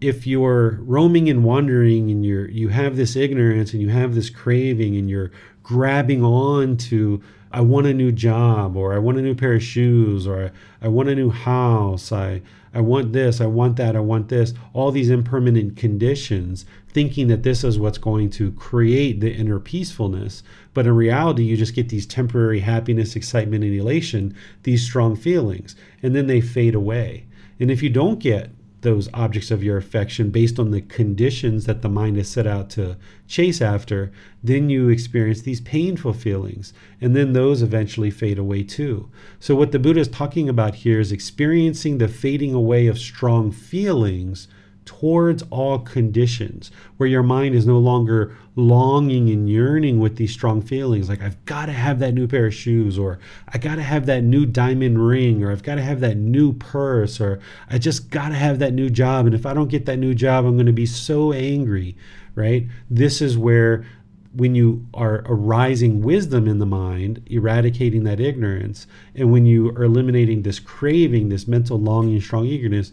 if you're roaming and wandering and you're you have this ignorance and you have this craving and you're grabbing on to I want a new job or I want a new pair of shoes or I, I want a new house, I I want this, I want that, I want this, all these impermanent conditions, thinking that this is what's going to create the inner peacefulness. But in reality, you just get these temporary happiness, excitement, and elation, these strong feelings, and then they fade away. And if you don't get those objects of your affection based on the conditions that the mind is set out to chase after, then you experience these painful feelings. And then those eventually fade away too. So, what the Buddha is talking about here is experiencing the fading away of strong feelings towards all conditions, where your mind is no longer longing and yearning with these strong feelings like, I've got to have that new pair of shoes, or I got to have that new diamond ring, or I've got to have that new purse, or I just got to have that new job. And if I don't get that new job, I'm going to be so angry, right? This is where when you are arising wisdom in the mind, eradicating that ignorance, and when you are eliminating this craving, this mental longing, strong eagerness,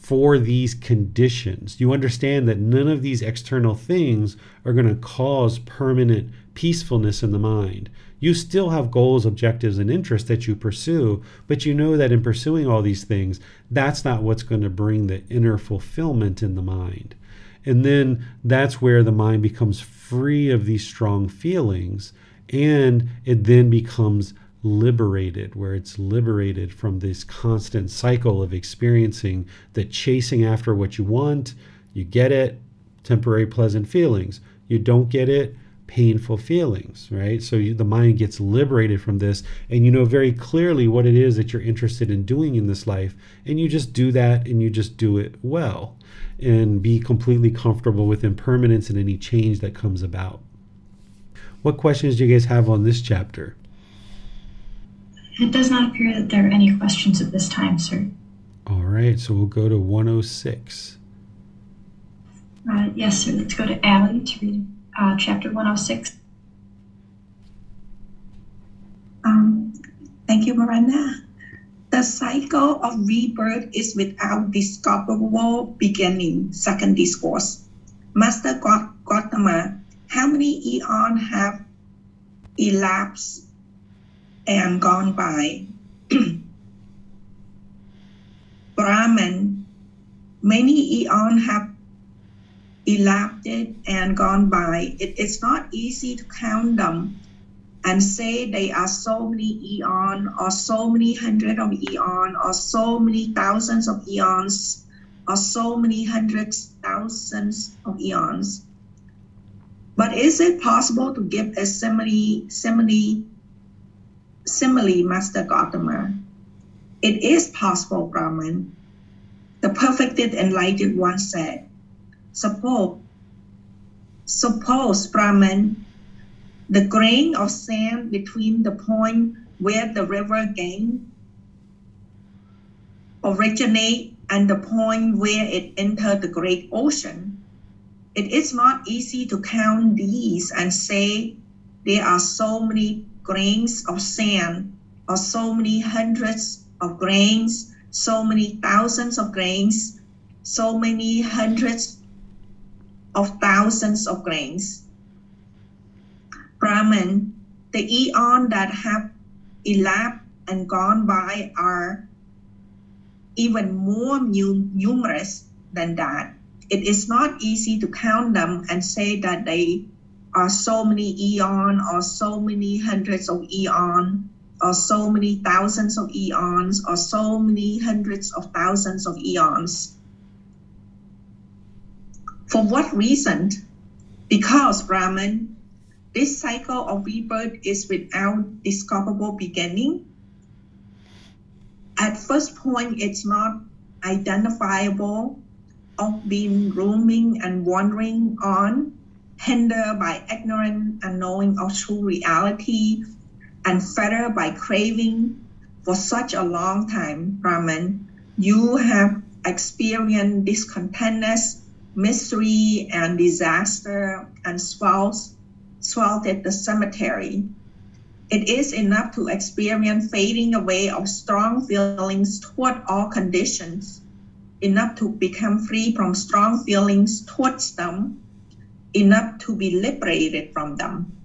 for these conditions. You understand that none of these external things are going to cause permanent peacefulness in the mind. You still have goals, objectives, and interests that you pursue, but you know that in pursuing all these things, that's not what's going to bring the inner fulfillment in the mind. And then that's where the mind becomes free of these strong feelings and it then becomes liberated, where it's liberated from this constant cycle of experiencing the chasing after what you want, you get it, temporary pleasant feelings. You don't get it, painful feelings, right? So you, the mind gets liberated from this, and you know very clearly what it is that you're interested in doing in this life, and you just do that and you just do it well and be completely comfortable with impermanence and any change that comes about. What questions do you guys have on this chapter? It does not appear that there are any questions at this time, sir. All right, so we'll go to 106. Uh, yes, sir. Let's go to Allie to read uh, chapter 106. Um, thank you, Miranda. The cycle of rebirth is without discoverable beginning. Second discourse. Master Gautama, how many eons have elapsed and gone by? <clears throat> Brahman, many eons have elapsed and gone by. It is not easy to count them and say they are so many eons or so many hundred of eons or so many thousands of eons or so many hundreds thousands of eons but is it possible to give a simile simile simile master Gautama? it is possible brahman the perfected enlightened one said suppose suppose brahman the grain of sand between the point where the river gain originate and the point where it entered the great ocean. It is not easy to count these and say there are so many grains of sand or so many hundreds of grains, so many thousands of grains, so many hundreds of thousands of grains. Brahman, the eon that have elapsed and gone by are even more numerous than that. It is not easy to count them and say that they are so many eon or so many hundreds of eon or so many thousands of eons or so many hundreds of thousands of eons. For what reason? Because Brahman, this cycle of rebirth is without discoverable beginning. At first point, it's not identifiable of being roaming and wandering on, hindered by ignorant and knowing of true reality, and fettered by craving for such a long time, Brahman, you have experienced discontentness, misery, and disaster, and swells sweltered the cemetery. It is enough to experience fading away of strong feelings toward all conditions, enough to become free from strong feelings towards them, enough to be liberated from them.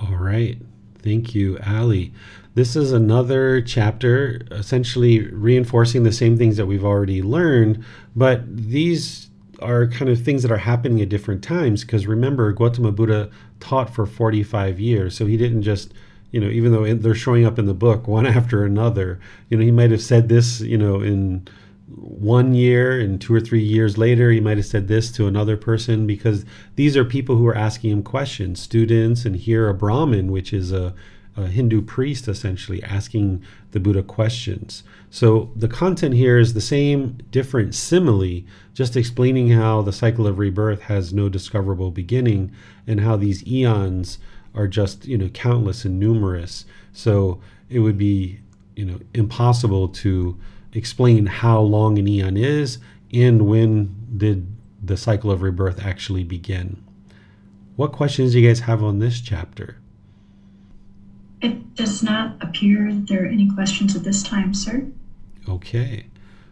All right. Thank you, Ali. This is another chapter essentially reinforcing the same things that we've already learned, but these are kind of things that are happening at different times because remember Gautama Buddha taught for 45 years so he didn't just you know even though they're showing up in the book one <laughs> after another you know he might have said this you know in one year and two or three years later he might have said this to another person because these are people who are asking him questions students and here a brahmin which is a a Hindu priest essentially asking the Buddha questions. So the content here is the same, different simile, just explaining how the cycle of rebirth has no discoverable beginning and how these eons are just, you know, countless and numerous. So it would be, you know, impossible to explain how long an eon is and when did the cycle of rebirth actually begin. What questions do you guys have on this chapter? It does not appear there are any questions at this time, sir. Okay,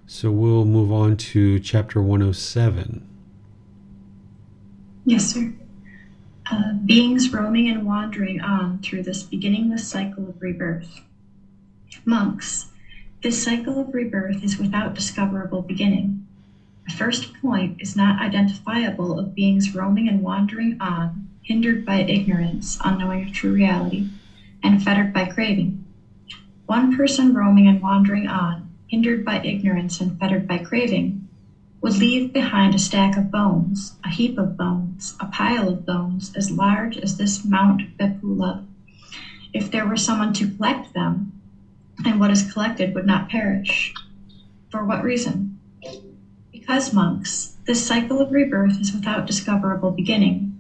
so we'll move on to chapter 107. Yes, sir. Uh, beings roaming and wandering on through this beginningless cycle of rebirth. Monks, this cycle of rebirth is without discoverable beginning. The first point is not identifiable of beings roaming and wandering on, hindered by ignorance, unknowing of true reality, and fettered by craving. One person roaming and wandering on, hindered by ignorance and fettered by craving, would leave behind a stack of bones, a heap of bones, a pile of bones as large as this Mount Vepulla. If there were someone to collect them, and what is collected would not perish. For what reason? Because, monks, this cycle of rebirth is without discoverable beginning.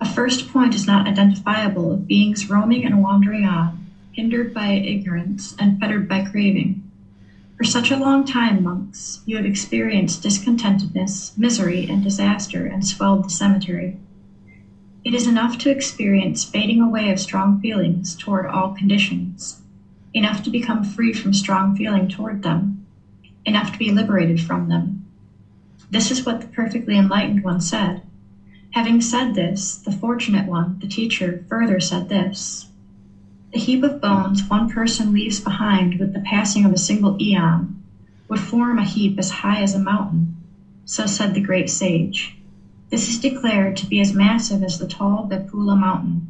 A first point is not identifiable of beings roaming and wandering on, hindered by ignorance and fettered by craving. For such a long time, monks, you have experienced discontentedness, misery, and disaster, and swelled the cemetery. It is enough to experience fading away of strong feelings toward all conditions, enough to become free from strong feeling toward them, enough to be liberated from them. This is what the perfectly enlightened one said. Having said this, the fortunate one, the teacher, further said this The heap of bones one person leaves behind with the passing of a single eon would form a heap as high as a mountain. So said the great sage. This is declared to be as massive as the tall Vepulla mountain,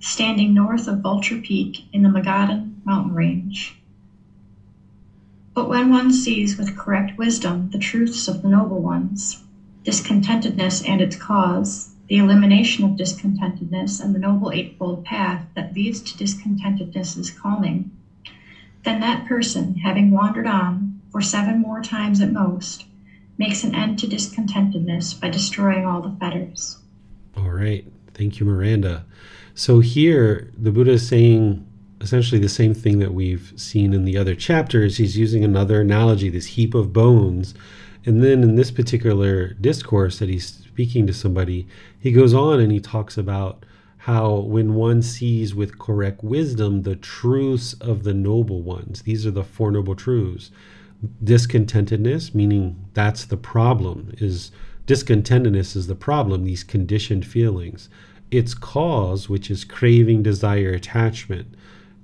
standing north of Vulture Peak in the Magadhan mountain range. But when one sees with correct wisdom the truths of the noble ones, discontentedness and its cause, the elimination of discontentedness, and the noble eightfold path that leads to discontentedness is calming, then that person, having wandered on for seven more times at most, makes an end to discontentedness by destroying all the fetters. All right. Thank you, Miranda. So here, the Buddha is saying essentially the same thing that we've seen in the other chapters. He's using another analogy, this heap of bones. And then in this particular discourse that he's speaking to somebody, he goes on and he talks about how when one sees with correct wisdom the truths of the noble ones, these are the Four Noble Truths. Discontentedness, meaning that's the problem, is discontentedness is the problem, these conditioned feelings. Its cause, which is craving, desire, attachment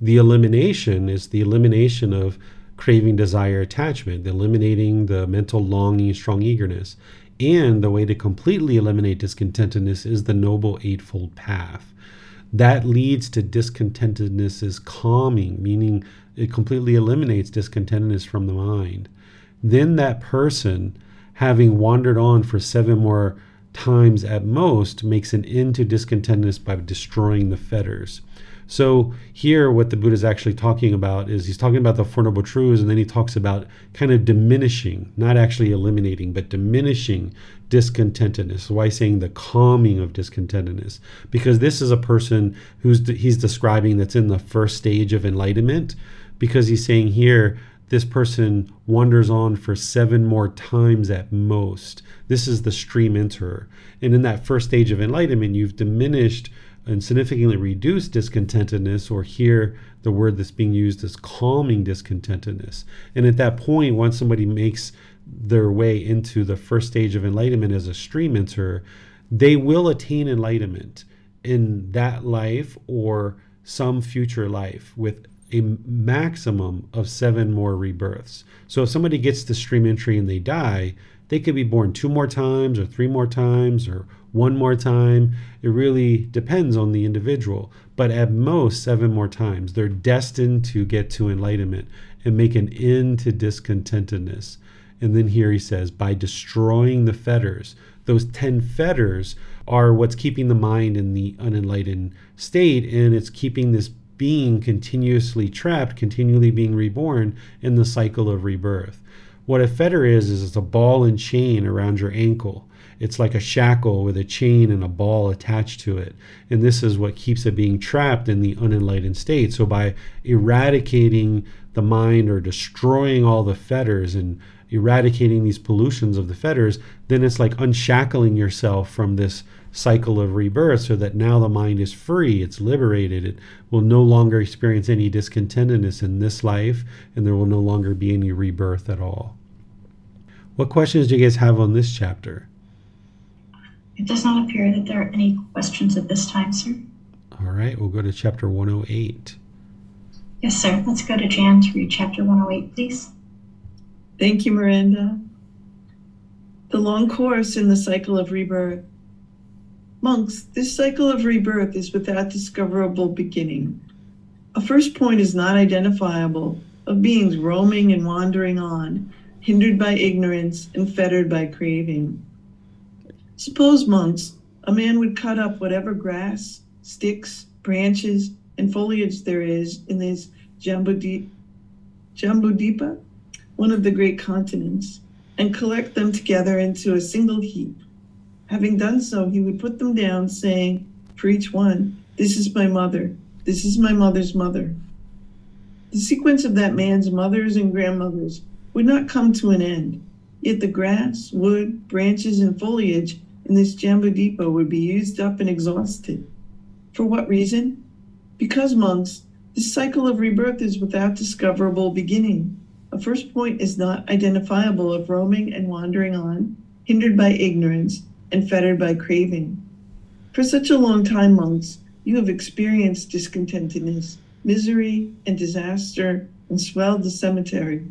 the elimination is the elimination of craving, desire, attachment, eliminating the mental longing, strong eagerness. And the way to completely eliminate discontentedness is the Noble Eightfold Path. That leads to discontentedness is calming, meaning it completely eliminates discontentedness from the mind. Then that person, having wandered on for seven more times at most, makes an end to discontentedness by destroying the fetters. So here, what the Buddha is actually talking about is he's talking about the Four Noble Truths, and then he talks about kind of diminishing, not actually eliminating, but diminishing discontentedness. Why saying the calming of discontentedness? Because this is a person who's he's describing that's in the first stage of enlightenment. Because he's saying here, this person wanders on for seven more times at most. This is the stream enterer. And in that first stage of enlightenment, you've diminished and significantly reduce discontentedness, or here the word that's being used is calming discontentedness. And at that point, once somebody makes their way into the first stage of enlightenment as a stream enter, they will attain enlightenment in that life or some future life with a maximum of seven more rebirths. So if somebody gets to stream entry and they die, they could be born two more times or three more times or one more time. It really depends on the individual, but at most seven more times. They're destined to get to enlightenment and make an end to discontentedness. And then here he says, by destroying the fetters, those 10 fetters are what's keeping the mind in the unenlightened state, and it's keeping this being continuously trapped, continually being reborn in the cycle of rebirth. What a fetter is, is it's a ball and chain around your ankle. It's like a shackle with a chain and a ball attached to it. And this is what keeps it being trapped in the unenlightened state. So by eradicating the mind or destroying all the fetters and eradicating these pollutions of the fetters, then it's like unshackling yourself from this cycle of rebirth so that now the mind is free, it's liberated, it will no longer experience any discontentedness in this life, and there will no longer be any rebirth at all. What questions do you guys have on this chapter? It does not appear that there are any questions at this time, sir. All right, we'll go to chapter 108. Yes, sir. Let's go to Jan to read chapter 108, please. Thank you, Miranda. The long course in the cycle of rebirth. Monks, this cycle of rebirth is without discoverable beginning. A first point is not identifiable, of beings roaming and wandering on, hindered by ignorance and fettered by craving. Suppose, monks, a man would cut up whatever grass, sticks, branches, and foliage there is in this Jambudi- Jambudipa, one of the great continents, and collect them together into a single heap. Having done so, he would put them down, saying, For each one, This is my mother, this is my mother's mother. The sequence of that man's mothers and grandmothers would not come to an end, yet the grass, wood, branches, and foliage in this Jambudipa would be used up and exhausted. For what reason? Because, monks, this cycle of rebirth is without discoverable beginning. A first point is not identifiable of roaming and wandering on, hindered by ignorance, and fettered by craving. For such a long time, monks, you have experienced discontentedness, misery, and disaster, and swelled the cemetery.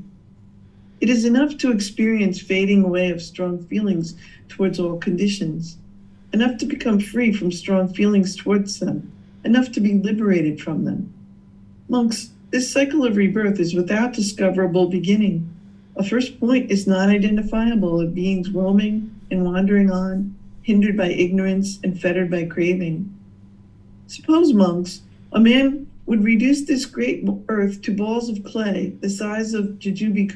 It is enough to experience fading away of strong feelings towards all conditions, enough to become free from strong feelings towards them, enough to be liberated from them. Monks, this cycle of rebirth is without discoverable beginning. A first point is not identifiable of beings roaming and wandering on, hindered by ignorance and fettered by craving. Suppose, monks, a man would reduce this great earth to balls of clay the size of jujube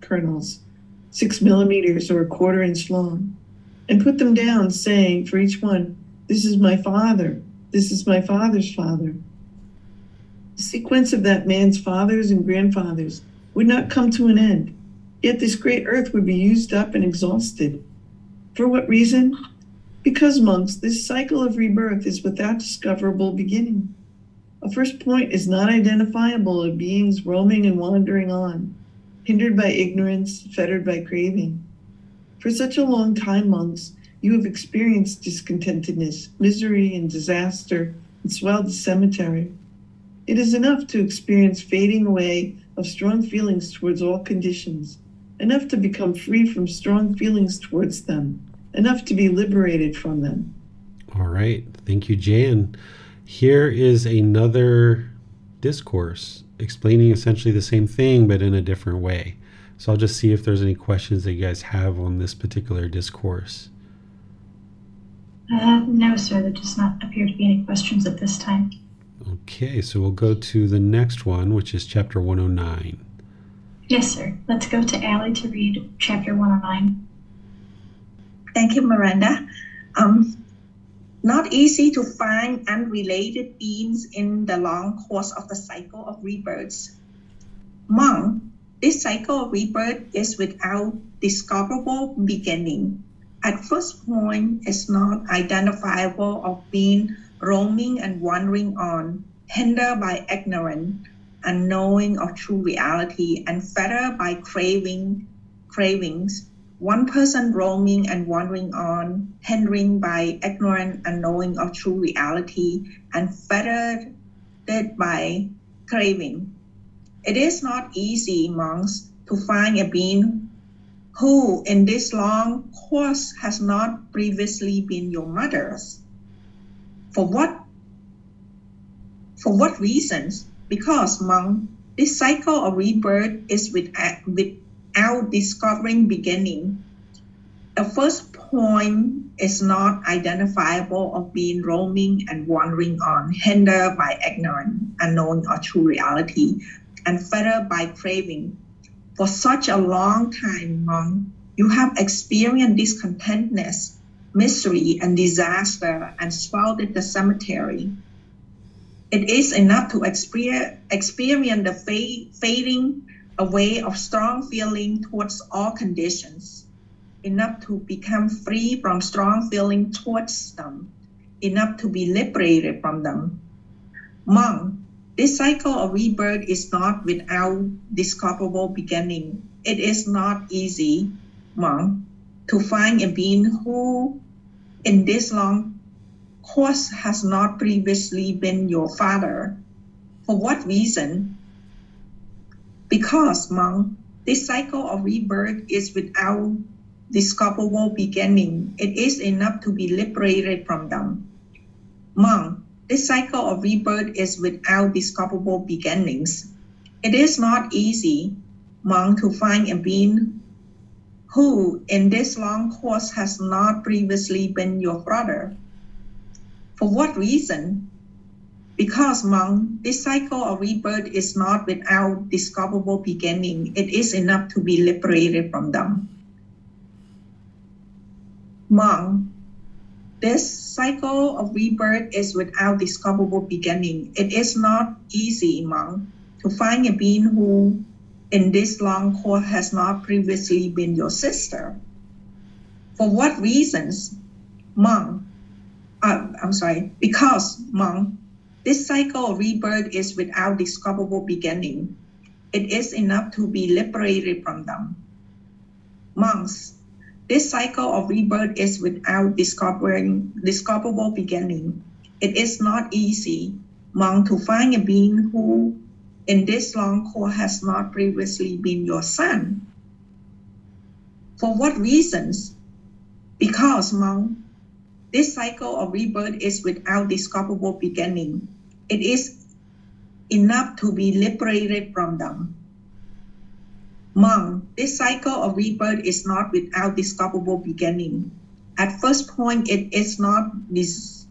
kernels, six millimeters or a quarter inch long, and put them down, saying for each one, This is my father, this is my father's father. The sequence of that man's fathers and grandfathers would not come to an end, yet this great earth would be used up and exhausted. For what reason? Because, monks, this cycle of rebirth is without discoverable beginning. A first point is not identifiable of beings roaming and wandering on, hindered by ignorance, fettered by craving. For such a long time, monks, you have experienced discontentedness, misery, and disaster, and swelled the cemetery. It is enough to experience fading away of strong feelings towards all conditions, enough to become free from strong feelings towards them, enough to be liberated from them. All right. Thank you, Jan. Here is another discourse explaining essentially the same thing, but in a different way. So I'll just see if there's any questions that you guys have on this particular discourse. Uh, no, sir. There does not appear to be any questions at this time. Okay, so we'll go to the next one, which is chapter 109. Yes, sir. Let's go to Allie to read chapter 109. Thank you, Miranda. Um, not easy to find unrelated beings in the long course of the cycle of rebirths. Monk, this cycle of rebirth is without discoverable beginning. At first point, it's not identifiable of being roaming and wandering on, hindered by ignorance, unknowing of true reality, and fettered by craving, cravings. One person roaming and wandering on, hindering by ignorant unknowing of true reality, and fettered by craving. It is not easy, monks, to find a being who in this long course has not previously been your mothers. For what? For what reasons? Because, monk, this cycle of rebirth is without, without discovering beginning. The first point is not identifiable of being roaming and wandering on, hindered by ignorance, unknown or true reality, and fettered by craving. For such a long time, monk, you have experienced discontentness, misery, and disaster, and swelled the cemetery. It is enough to experience the fading away of strong feeling towards all conditions, enough to become free from strong feeling towards them, enough to be liberated from them. Monk, this cycle of rebirth is not without discoverable beginning. It is not easy, monk, to find a being who, in this long course, has not previously been your father. For what reason? Because, monk, this cycle of rebirth is without discoverable beginning, it is enough to be liberated from them. Monk, this cycle of rebirth is without discoverable beginnings. It is not easy, monk, to find a being who, in this long course, has not previously been your brother. For what reason? Because, monk, this cycle of rebirth is not without discoverable beginning. It is enough to be liberated from them. Monk, this cycle of rebirth is without discoverable beginning. It is not easy, monk, to find a being who, in this long course, has not previously been your sister. For what reasons? Monk, uh, I'm sorry, because, monk, this cycle of rebirth is without discoverable beginning. It is enough to be liberated from them. Monks, this cycle of rebirth is without discovering discoverable beginning. It is not easy, monk, to find a being who, in this long course, has not previously been your son. For what reasons? Because, monk, this cycle of rebirth is without discoverable beginning. It is enough to be liberated from them. Monk, this cycle of rebirth is not without discoverable beginning. At first point, it is not dis-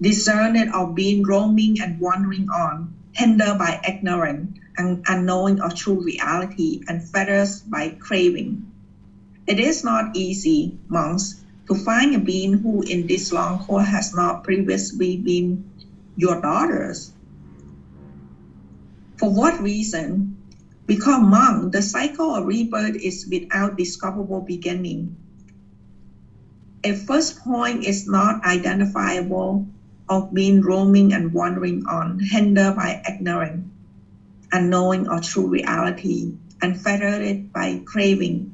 discerned of being roaming and wandering on, hindered by ignorance and unknowing of true reality, and fettered by craving. It is not easy, monks, to find a being who in this long course has not previously been your daughters. For what reason? Because monk, the cycle of rebirth is without discoverable beginning. A first point is not identifiable of being roaming and wandering on, hindered by ignorance, unknowing of true reality, and fettered by craving.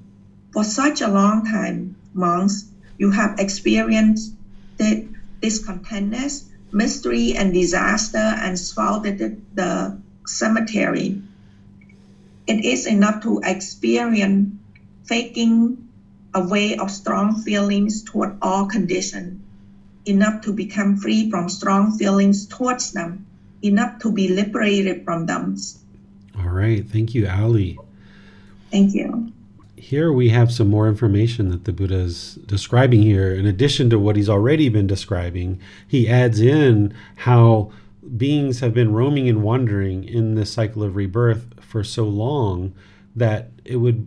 For such a long time, monks, you have experienced the discontentness, mystery, and disaster, and swallowed the cemetery. It is enough to experience faking away of strong feelings toward all conditions, enough to become free from strong feelings towards them, enough to be liberated from them. All right. Thank you, Ali. Thank you here we have some more information that the Buddha is describing here. In addition to what he's already been describing, he adds in how beings have been roaming and wandering in this cycle of rebirth for so long that it would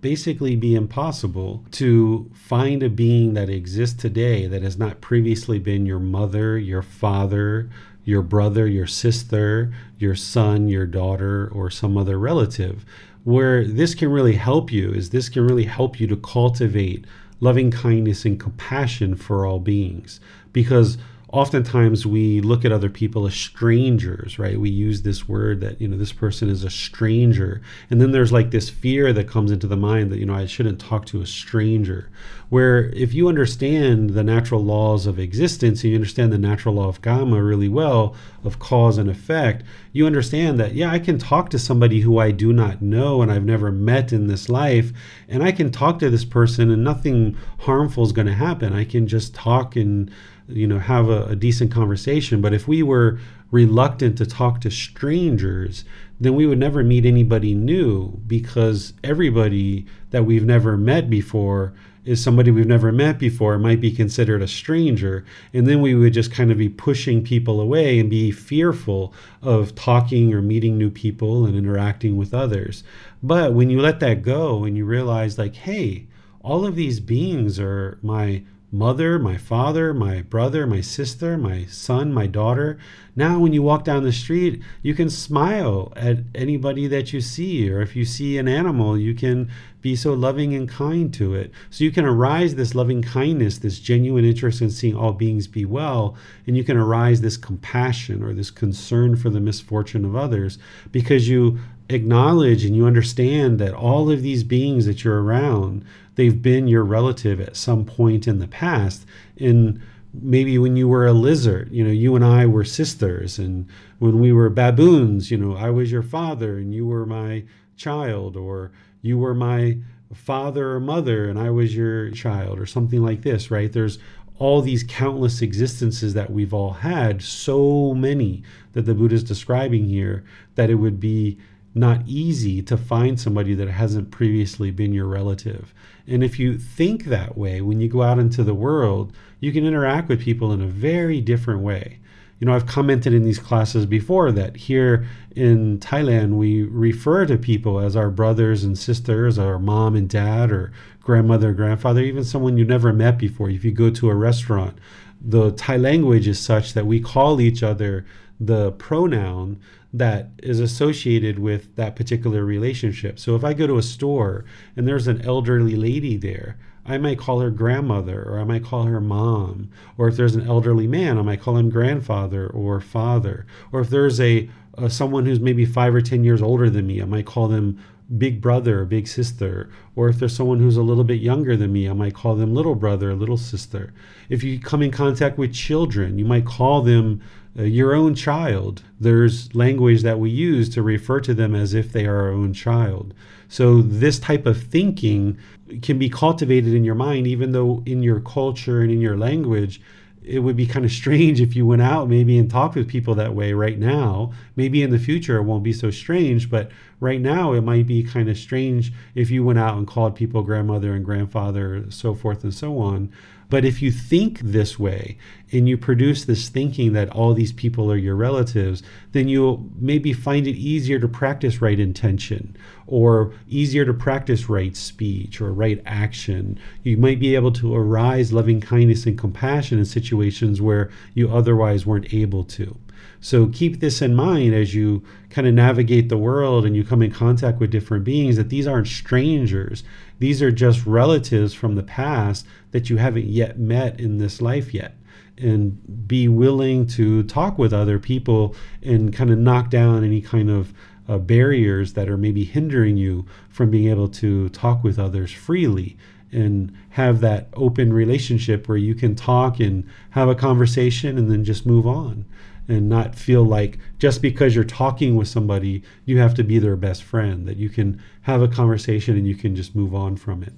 basically be impossible to find a being that exists today that has not previously been your mother, your father, your brother, your sister, your son, your daughter, or some other relative where this can really help you is this can really help you to cultivate loving kindness and compassion for all beings. Because oftentimes we look at other people as strangers right? We use this word that you know this person is a stranger. And then there's like this fear that comes into the mind that you know i shouldn't talk to a stranger. Where if you understand the natural laws of existence and you understand the natural law of karma really well of cause and effect you understand that yeah i can talk to somebody who i do not know and i've never met in this life and i can talk to this person and nothing harmful is going to happen. I can just talk and you know have a, a decent conversation but if we were reluctant to talk to strangers then we would never meet anybody new because everybody that we've never met before is somebody we've never met before might be considered a stranger and then we would just kind of be pushing people away and be fearful of talking or meeting new people and interacting with others. But when you let that go and you realize like hey all of these beings are my mother, my father, my brother, my sister, my son, my daughter. Now, when you walk down the street, you can smile at anybody that you see, or if you see an animal, you can be so loving and kind to it. So you can arise this loving kindness, this genuine interest in seeing all beings be well, and you can arise this compassion or this concern for the misfortune of others because you acknowledge and you understand that all of these beings that you're around they've been your relative at some point in the past in maybe when you were a lizard you know you and i were sisters and when we were baboons you know i was your father and you were my child or you were my father or mother and I was your child or something like this, right? There's all these countless existences that we've all had, so many that the Buddha is describing here, that it would be not easy to find somebody that hasn't previously been your relative. And if you think that way, when you go out into the world, you can interact with people in a very different way. You know, I've commented in these classes before that here in Thailand, we refer to people as our brothers and sisters, our mom and dad, or grandmother, grandfather, even someone you never met before. If you go to a restaurant, the Thai language is such that we call each other the pronoun that is associated with that particular relationship. So if I go to a store and there's an elderly lady there, I might call her grandmother or I might call her mom. Or if there's an elderly man, I might call him grandfather or father. Or if there's a, a someone who's maybe five or 10 years older than me, I might call them big brother or big sister. Or if there's someone who's a little bit younger than me, I might call them little brother or little sister. If you come in contact with children, you might call them Uh, your own child. There's language that we use to refer to them as if they are our own child. So, this type of thinking can be cultivated in your mind, even though in your culture and in your language, it would be kind of strange if you went out maybe and talked with people that way right now. Maybe in the future it won't be so strange, but right now it might be kind of strange if you went out and called people grandmother and grandfather, so forth and so on. But if you think this way and you produce this thinking that all these people are your relatives, then you'll maybe find it easier to practice right intention or easier to practice right speech or right action. You might be able to arise loving kindness and compassion in situations where you otherwise weren't able to. So keep this in mind as you kind of navigate the world and you come in contact with different beings that these aren't strangers. These are just relatives from the past that you haven't yet met in this life yet. And be willing to talk with other people and kind of knock down any kind of uh, barriers that are maybe hindering you from being able to talk with others freely and have that open relationship where you can talk and have a conversation and then just move on and not feel like just because you're talking with somebody, you have to be their best friend, that you can have a conversation and you can just move on from it.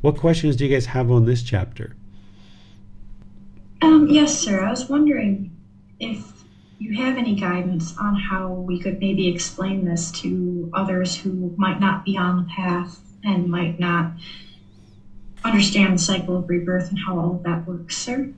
What questions do you guys have on this chapter? Um, yes, sir. I was wondering if you have any guidance on how we could maybe explain this to others who might not be on the path and might not understand the cycle of rebirth and how all of that works, sir.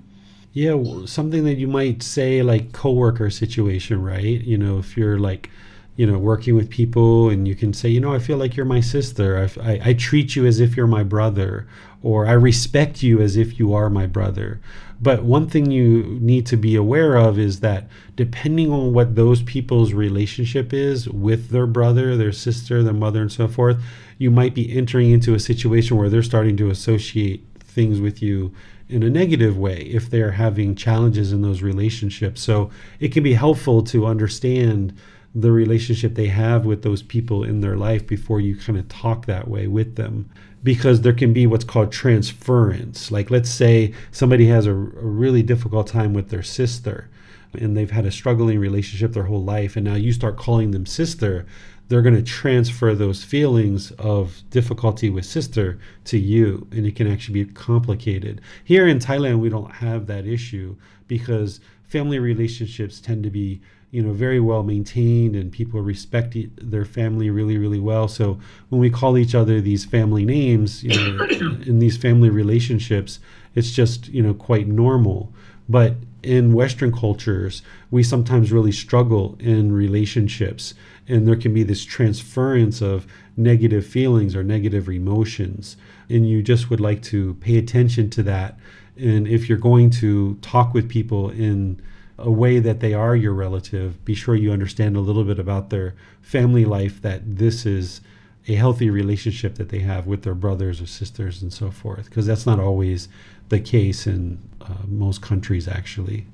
Yeah, something that you might say like coworker situation, right? You know, if you're like, you know, working with people and you can say, you know, I feel like you're my sister. I, I, I treat you as if you're my brother, or I respect you as if you are my brother. But one thing you need to be aware of is that depending on what those people's relationship is with their brother, their sister, their mother, and so forth, you might be entering into a situation where they're starting to associate things with you in a negative way if they're having challenges in those relationships. So it can be helpful to understand the relationship they have with those people in their life before you kind of talk that way with them because there can be what's called transference like let's say somebody has a, a really difficult time with their sister and they've had a struggling relationship their whole life and now you start calling them sister they're going to transfer those feelings of difficulty with sister to you and it can actually be complicated. Here in thailand we don't have that issue because family relationships tend to be you know very well maintained and people respect their family really really well. So when we call each other these family names you know <coughs> in these family relationships it's just you know quite normal. But in western cultures we sometimes really struggle in relationships and there can be this transference of negative feelings or negative emotions and you just would like to pay attention to that. And if you're going to talk with people in a way that they are your relative be sure you understand a little bit about their family life that this is a healthy relationship that they have with their brothers or sisters and so forth because that's not always the case in uh, most countries actually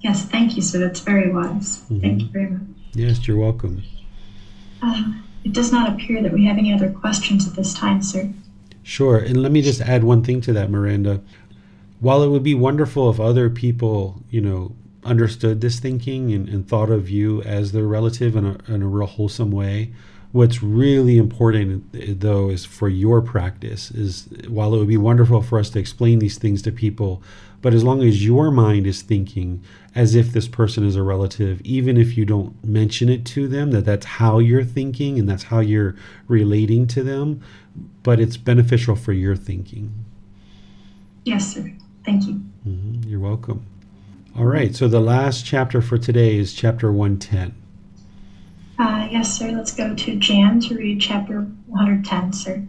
yes thank you sir that's very wise mm-hmm. thank you very much Yes, you're welcome. Uh, it does not appear that we have any other questions at this time, sir. Sure. And let me just add one thing to that, Miranda. While it would be wonderful if other people, you know, understood this thinking and, and thought of you as their relative in a, in a real wholesome way, What's really important, though, is for your practice. Is while it would be wonderful for us to explain these things to people, but as long as your mind is thinking as if this person is a relative, even if you don't mention it to them, that that's how you're thinking and that's how you're relating to them, but it's beneficial for your thinking. Yes, sir. Thank you. Mm-hmm. You're welcome. All right. So the last chapter for today is chapter 110. Uh, yes, sir. Let's go to Jan to read chapter 110, sir.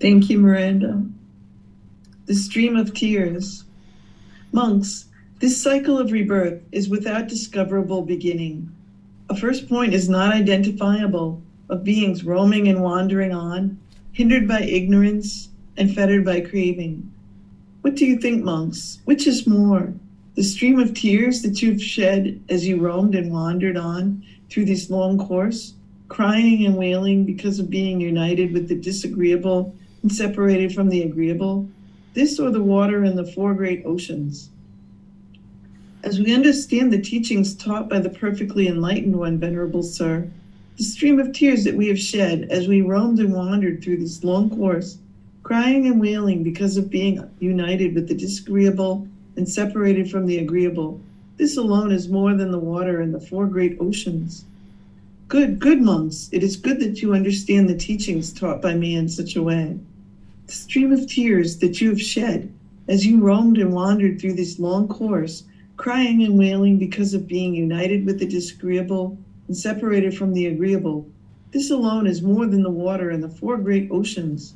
Thank you, Miranda. The stream of tears. Monks, this cycle of rebirth is without discoverable beginning. A first point is not identifiable of beings roaming and wandering on, hindered by ignorance and fettered by craving. What do you think, monks? Which is more? The stream of tears that you've shed as you roamed and wandered on through this long course, crying and wailing because of being united with the disagreeable and separated from the agreeable? This or the water in the four great oceans? As we understand the teachings taught by the perfectly enlightened one, Venerable Sir, the stream of tears that we have shed as we roamed and wandered through this long course, crying and wailing because of being united with the disagreeable and separated from the agreeable, this alone is more than the water in the four great oceans. Good, good monks, it is good that you understand the teachings taught by me in such a way. The stream of tears that you have shed as you roamed and wandered through this long course crying and wailing because of being united with the disagreeable and separated from the agreeable. This alone is more than the water in the four great oceans.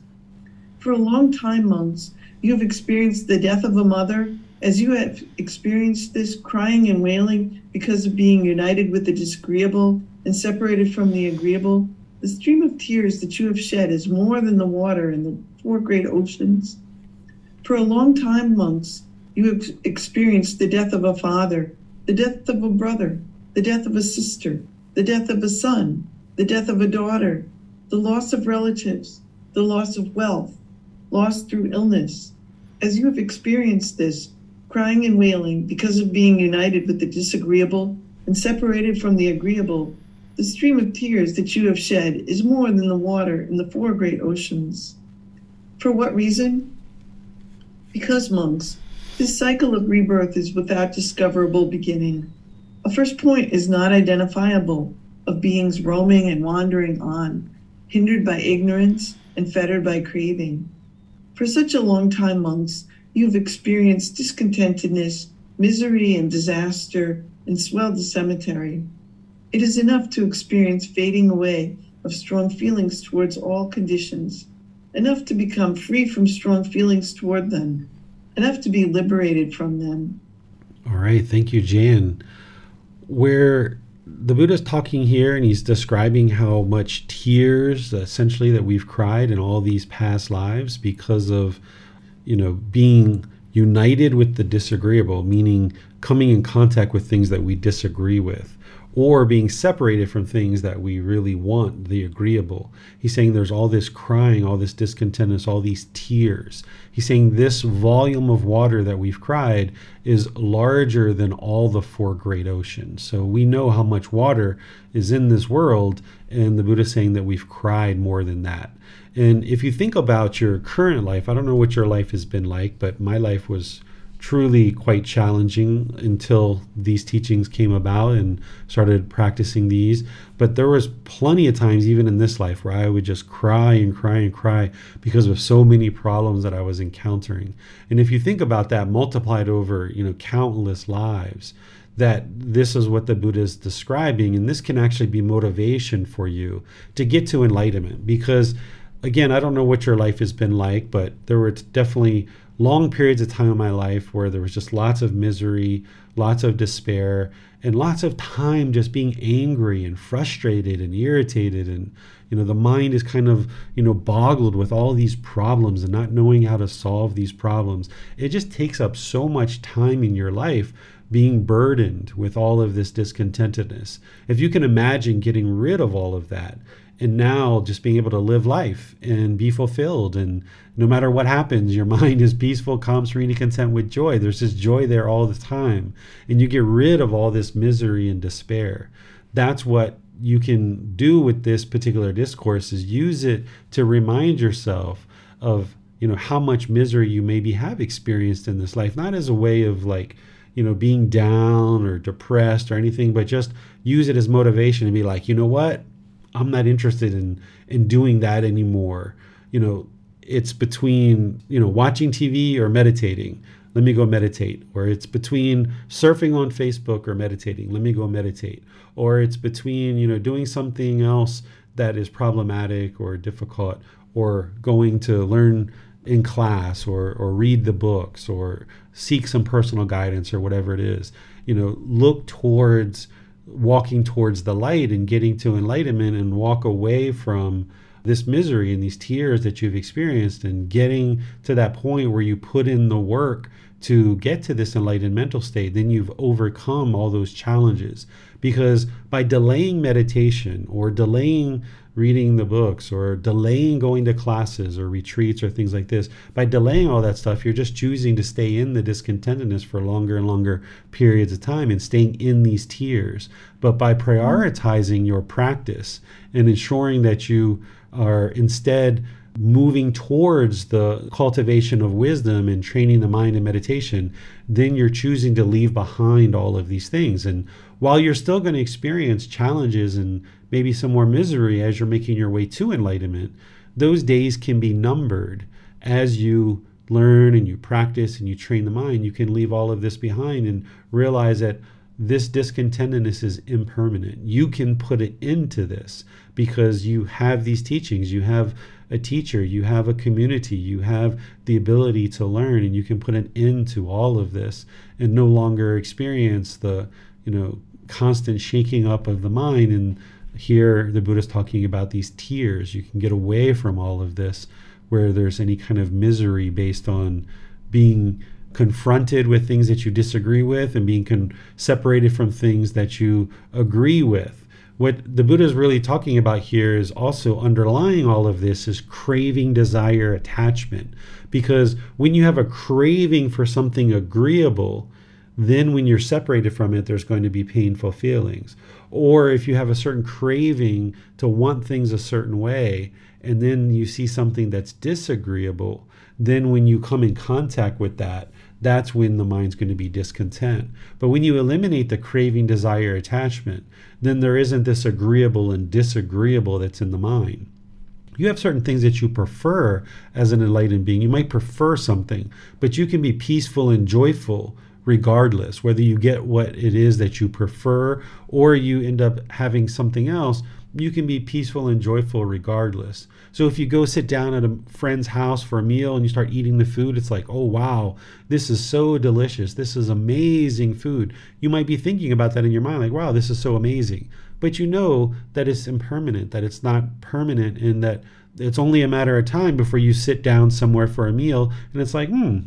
For a long time, monks, you have experienced the death of a mother, as you have experienced this crying and wailing because of being united with the disagreeable and separated from the agreeable. The stream of tears that you have shed is more than the water in the four great oceans. For a long time, monks, you have experienced the death of a father, the death of a brother, the death of a sister, the death of a son, the death of a daughter, the loss of relatives, the loss of wealth, loss through illness. As you have experienced this, crying and wailing because of being united with the disagreeable and separated from the agreeable, the stream of tears that you have shed is more than the water in the four great oceans. For what reason? Because, monks, this cycle of rebirth is without discoverable beginning. A first point is not identifiable of beings roaming and wandering on, hindered by ignorance and fettered by craving. For such a long time, monks, you have experienced discontentedness, misery, and disaster, and swelled the cemetery. It is enough to experience fading away of strong feelings towards all conditions, enough to become free from strong feelings toward them enough to be liberated from them. All right, thank you, Jan. Where the Buddha's talking here and he's describing how much tears essentially that we've cried in all these past lives because of, you know, being united with the disagreeable, meaning coming in contact with things that we disagree with or being separated from things that we really want, the agreeable. He's saying there's all this crying, all this discontentness, all these tears. He's saying this volume of water that we've cried is larger than all the four great oceans. So we know how much water is in this world, and the Buddha's saying that we've cried more than that. And if you think about your current life, I don't know what your life has been like, but my life was truly quite challenging until these teachings came about and started practicing these but there was plenty of times even in this life where i would just cry and cry and cry because of so many problems that i was encountering and if you think about that multiplied over you know countless lives that this is what the Buddha is describing, and this can actually be motivation for you to get to enlightenment. Because, again, I don't know what your life has been like, but there were definitely long periods of time in my life where there was just lots of misery, lots of despair, and lots of time just being angry and frustrated and irritated. And you know the mind is kind of you know boggled with all these problems and not knowing how to solve these problems. It just takes up so much time in your life being burdened with all of this discontentedness. If you can imagine getting rid of all of that and now just being able to live life and be fulfilled. And no matter what happens your <laughs> mind is peaceful calm serene and content with joy. There's this joy there all the time. And you get rid of all this misery and despair. That's what you can do with this particular discourse is use it to remind yourself of you know how much misery you maybe have experienced in this life. Not as a way of like you know being down or depressed or anything but just use it as motivation and be like you know what i'm not interested in in doing that anymore. You know it's between you know watching tv or meditating. Let me go meditate. Or it's between surfing on facebook or meditating. Let me go meditate. Or it's between you know doing something else that is problematic or difficult. Or going to learn in class or or read the books or seek some personal guidance or whatever it is. You know look towards walking towards the light and getting to enlightenment and walk away from this misery and these tears that you've experienced and getting to that point where you put in the work to get to this enlightened mental state, then you've overcome all those challenges. Because by delaying meditation or delaying reading the books or delaying going to classes or retreats or things like this, by delaying all that stuff, you're just choosing to stay in the discontentedness for longer and longer periods of time and staying in these tears. But by prioritizing your practice and ensuring that you are instead moving towards the cultivation of wisdom and training the mind in meditation, then you're choosing to leave behind all of these things. And while you're still going to experience challenges and maybe some more misery as you're making your way to enlightenment, those days can be numbered as you learn and you practice and you train the mind. You can leave all of this behind and realize that this discontentedness is impermanent. You can put it into this because you have these teachings. You have a teacher, you have a community, you have the ability to learn, and you can put an end to all of this and no longer experience the, you know, constant shaking up of the mind. And here the Buddha's talking about these tears. You can get away from all of this where there's any kind of misery based on being confronted with things that you disagree with and being con- separated from things that you agree with what the Buddha is really talking about here is also underlying all of this is craving, desire, attachment. Because when you have a craving for something agreeable, then when you're separated from it, there's going to be painful feelings. Or if you have a certain craving to want things a certain way, and then you see something that's disagreeable, then when you come in contact with that, that's when the mind's going to be discontent. But when you eliminate the craving, desire, attachment, then there isn't this agreeable and disagreeable that's in the mind. You have certain things that you prefer as an enlightened being. You might prefer something, but you can be peaceful and joyful regardless, whether you get what it is that you prefer or you end up having something else you can be peaceful and joyful regardless. So if you go sit down at a friend's house for a meal and you start eating the food, it's like, oh wow, this is so delicious. This is amazing food. You might be thinking about that in your mind, like, wow, this is so amazing. But you know that it's impermanent, that it's not permanent, and that it's only a matter of time before you sit down somewhere for a meal and it's like, hmm,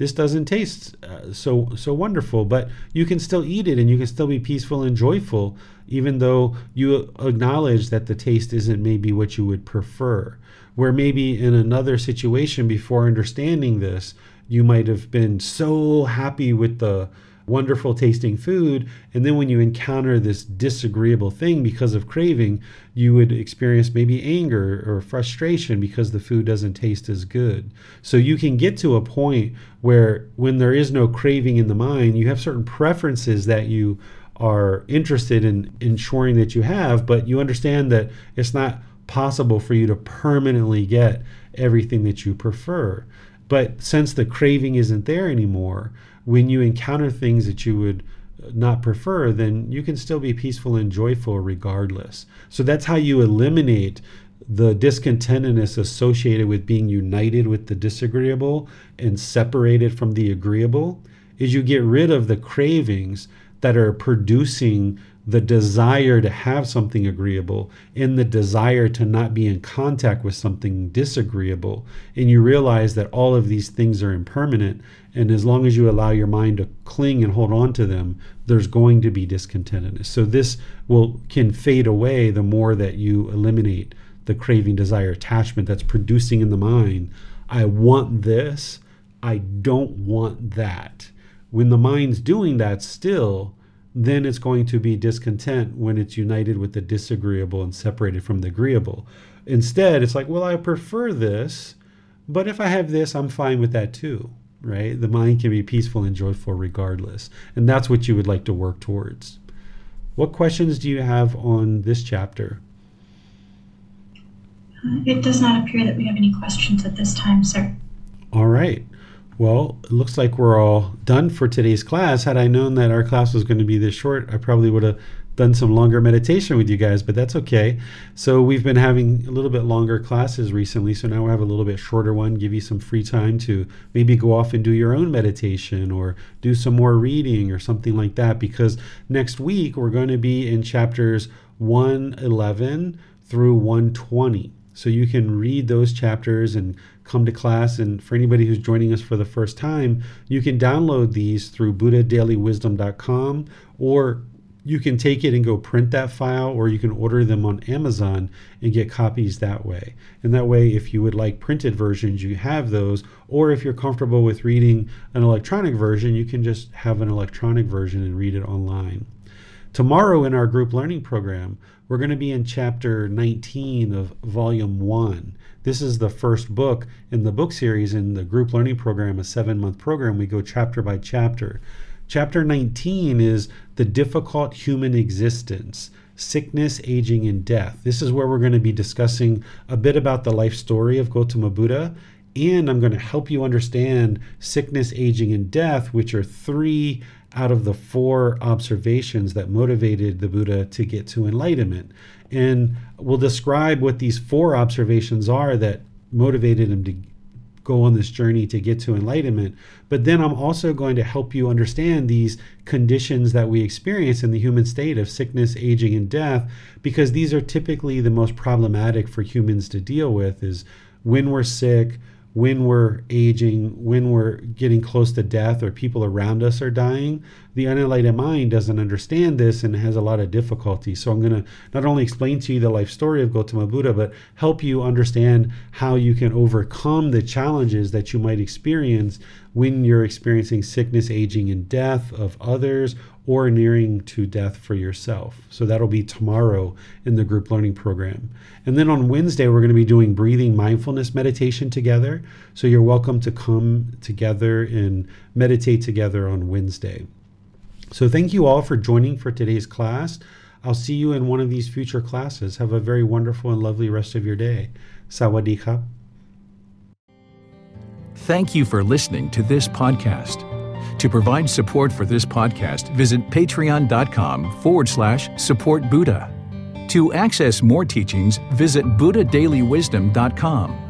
this doesn't taste uh, so so wonderful but you can still eat it and you can still be peaceful and joyful even though you acknowledge that the taste isn't maybe what you would prefer. Where maybe in another situation before understanding this you might have been so happy with the wonderful tasting food. And then when you encounter this disagreeable thing because of craving, you would experience maybe anger or frustration because the food doesn't taste as good. So you can get to a point where when there is no craving in the mind, you have certain preferences that you are interested in ensuring that you have, but you understand that it's not possible for you to permanently get everything that you prefer. But since the craving isn't there anymore, when you encounter things that you would uh, not prefer, then you can still be peaceful and joyful regardless. So that's how you eliminate the discontentedness associated with being united with the disagreeable and separated from the agreeable is you get rid of the cravings that are producing the desire to have something agreeable and the desire to not be in contact with something disagreeable. And you realize that all of these things are impermanent. And as long as you allow your mind to cling and hold on to them, there's going to be discontentedness. So this will can fade away the more that you eliminate the craving, desire, attachment that's producing in the mind. I want this. I don't want that. When the mind's doing that still, then it's going to be discontent when it's united with the disagreeable and separated from the agreeable. Instead, it's like, well, I prefer this, but if I have this, I'm fine with that too, right? The mind can be peaceful and joyful regardless. And that's what you would like to work towards. What questions do you have on this chapter? It does not appear that we have any questions at this time, sir. All right. Well, it looks like we're all done for today's class. Had I known that our class was going to be this short, I probably would have done some longer meditation with you guys, but that's okay. So we've been having a little bit longer classes recently, so now we have a little bit shorter one, give you some free time to maybe go off and do your own meditation or do some more reading or something like that because next week we're going to be in chapters 111 through 120. So you can read those chapters and come to class. And for anybody who's joining us for the first time, you can download these through buddhadailywisdom.com or you can take it and go print that file or you can order them on Amazon and get copies that way. And that way, if you would like printed versions, you have those. Or if you're comfortable with reading an electronic version, you can just have an electronic version and read it online. Tomorrow in our group learning program, we're going to be in chapter 19 of volume 1. This is the first book in the book series in the group learning program, a seven month program. We go chapter by chapter. Chapter 19 is the difficult human existence sickness, aging, and death. This is where we're going to be discussing a bit about the life story of Gautama Buddha, and I'm going to help you understand sickness, aging, and death, which are three out of the four observations that motivated the Buddha to get to enlightenment. And we'll describe what these four observations are that motivated him to go on this journey to get to enlightenment. But then I'm also going to help you understand these conditions that we experience in the human state of sickness, aging, and death, because these are typically the most problematic for humans to deal with is when we're sick, when we're aging, when we're getting close to death or people around us are dying, the unenlightened mind doesn't understand this and has a lot of difficulty. So I'm going to not only explain to you the life story of Gautama Buddha, but help you understand how you can overcome the challenges that you might experience when you're experiencing sickness, aging, and death of others or nearing to death for yourself. So that'll be tomorrow in the group learning program. And then on Wednesday, we're going to be doing breathing mindfulness meditation together. So you're welcome to come together and meditate together on Wednesday. So thank you all for joining for today's class. I'll see you in one of these future classes. Have a very wonderful and lovely rest of your day. Sawadee Thank you for listening to this podcast. To provide support for this podcast, visit patreon.com forward slash support Buddha. To access more teachings, visit buddhadailywisdom.com.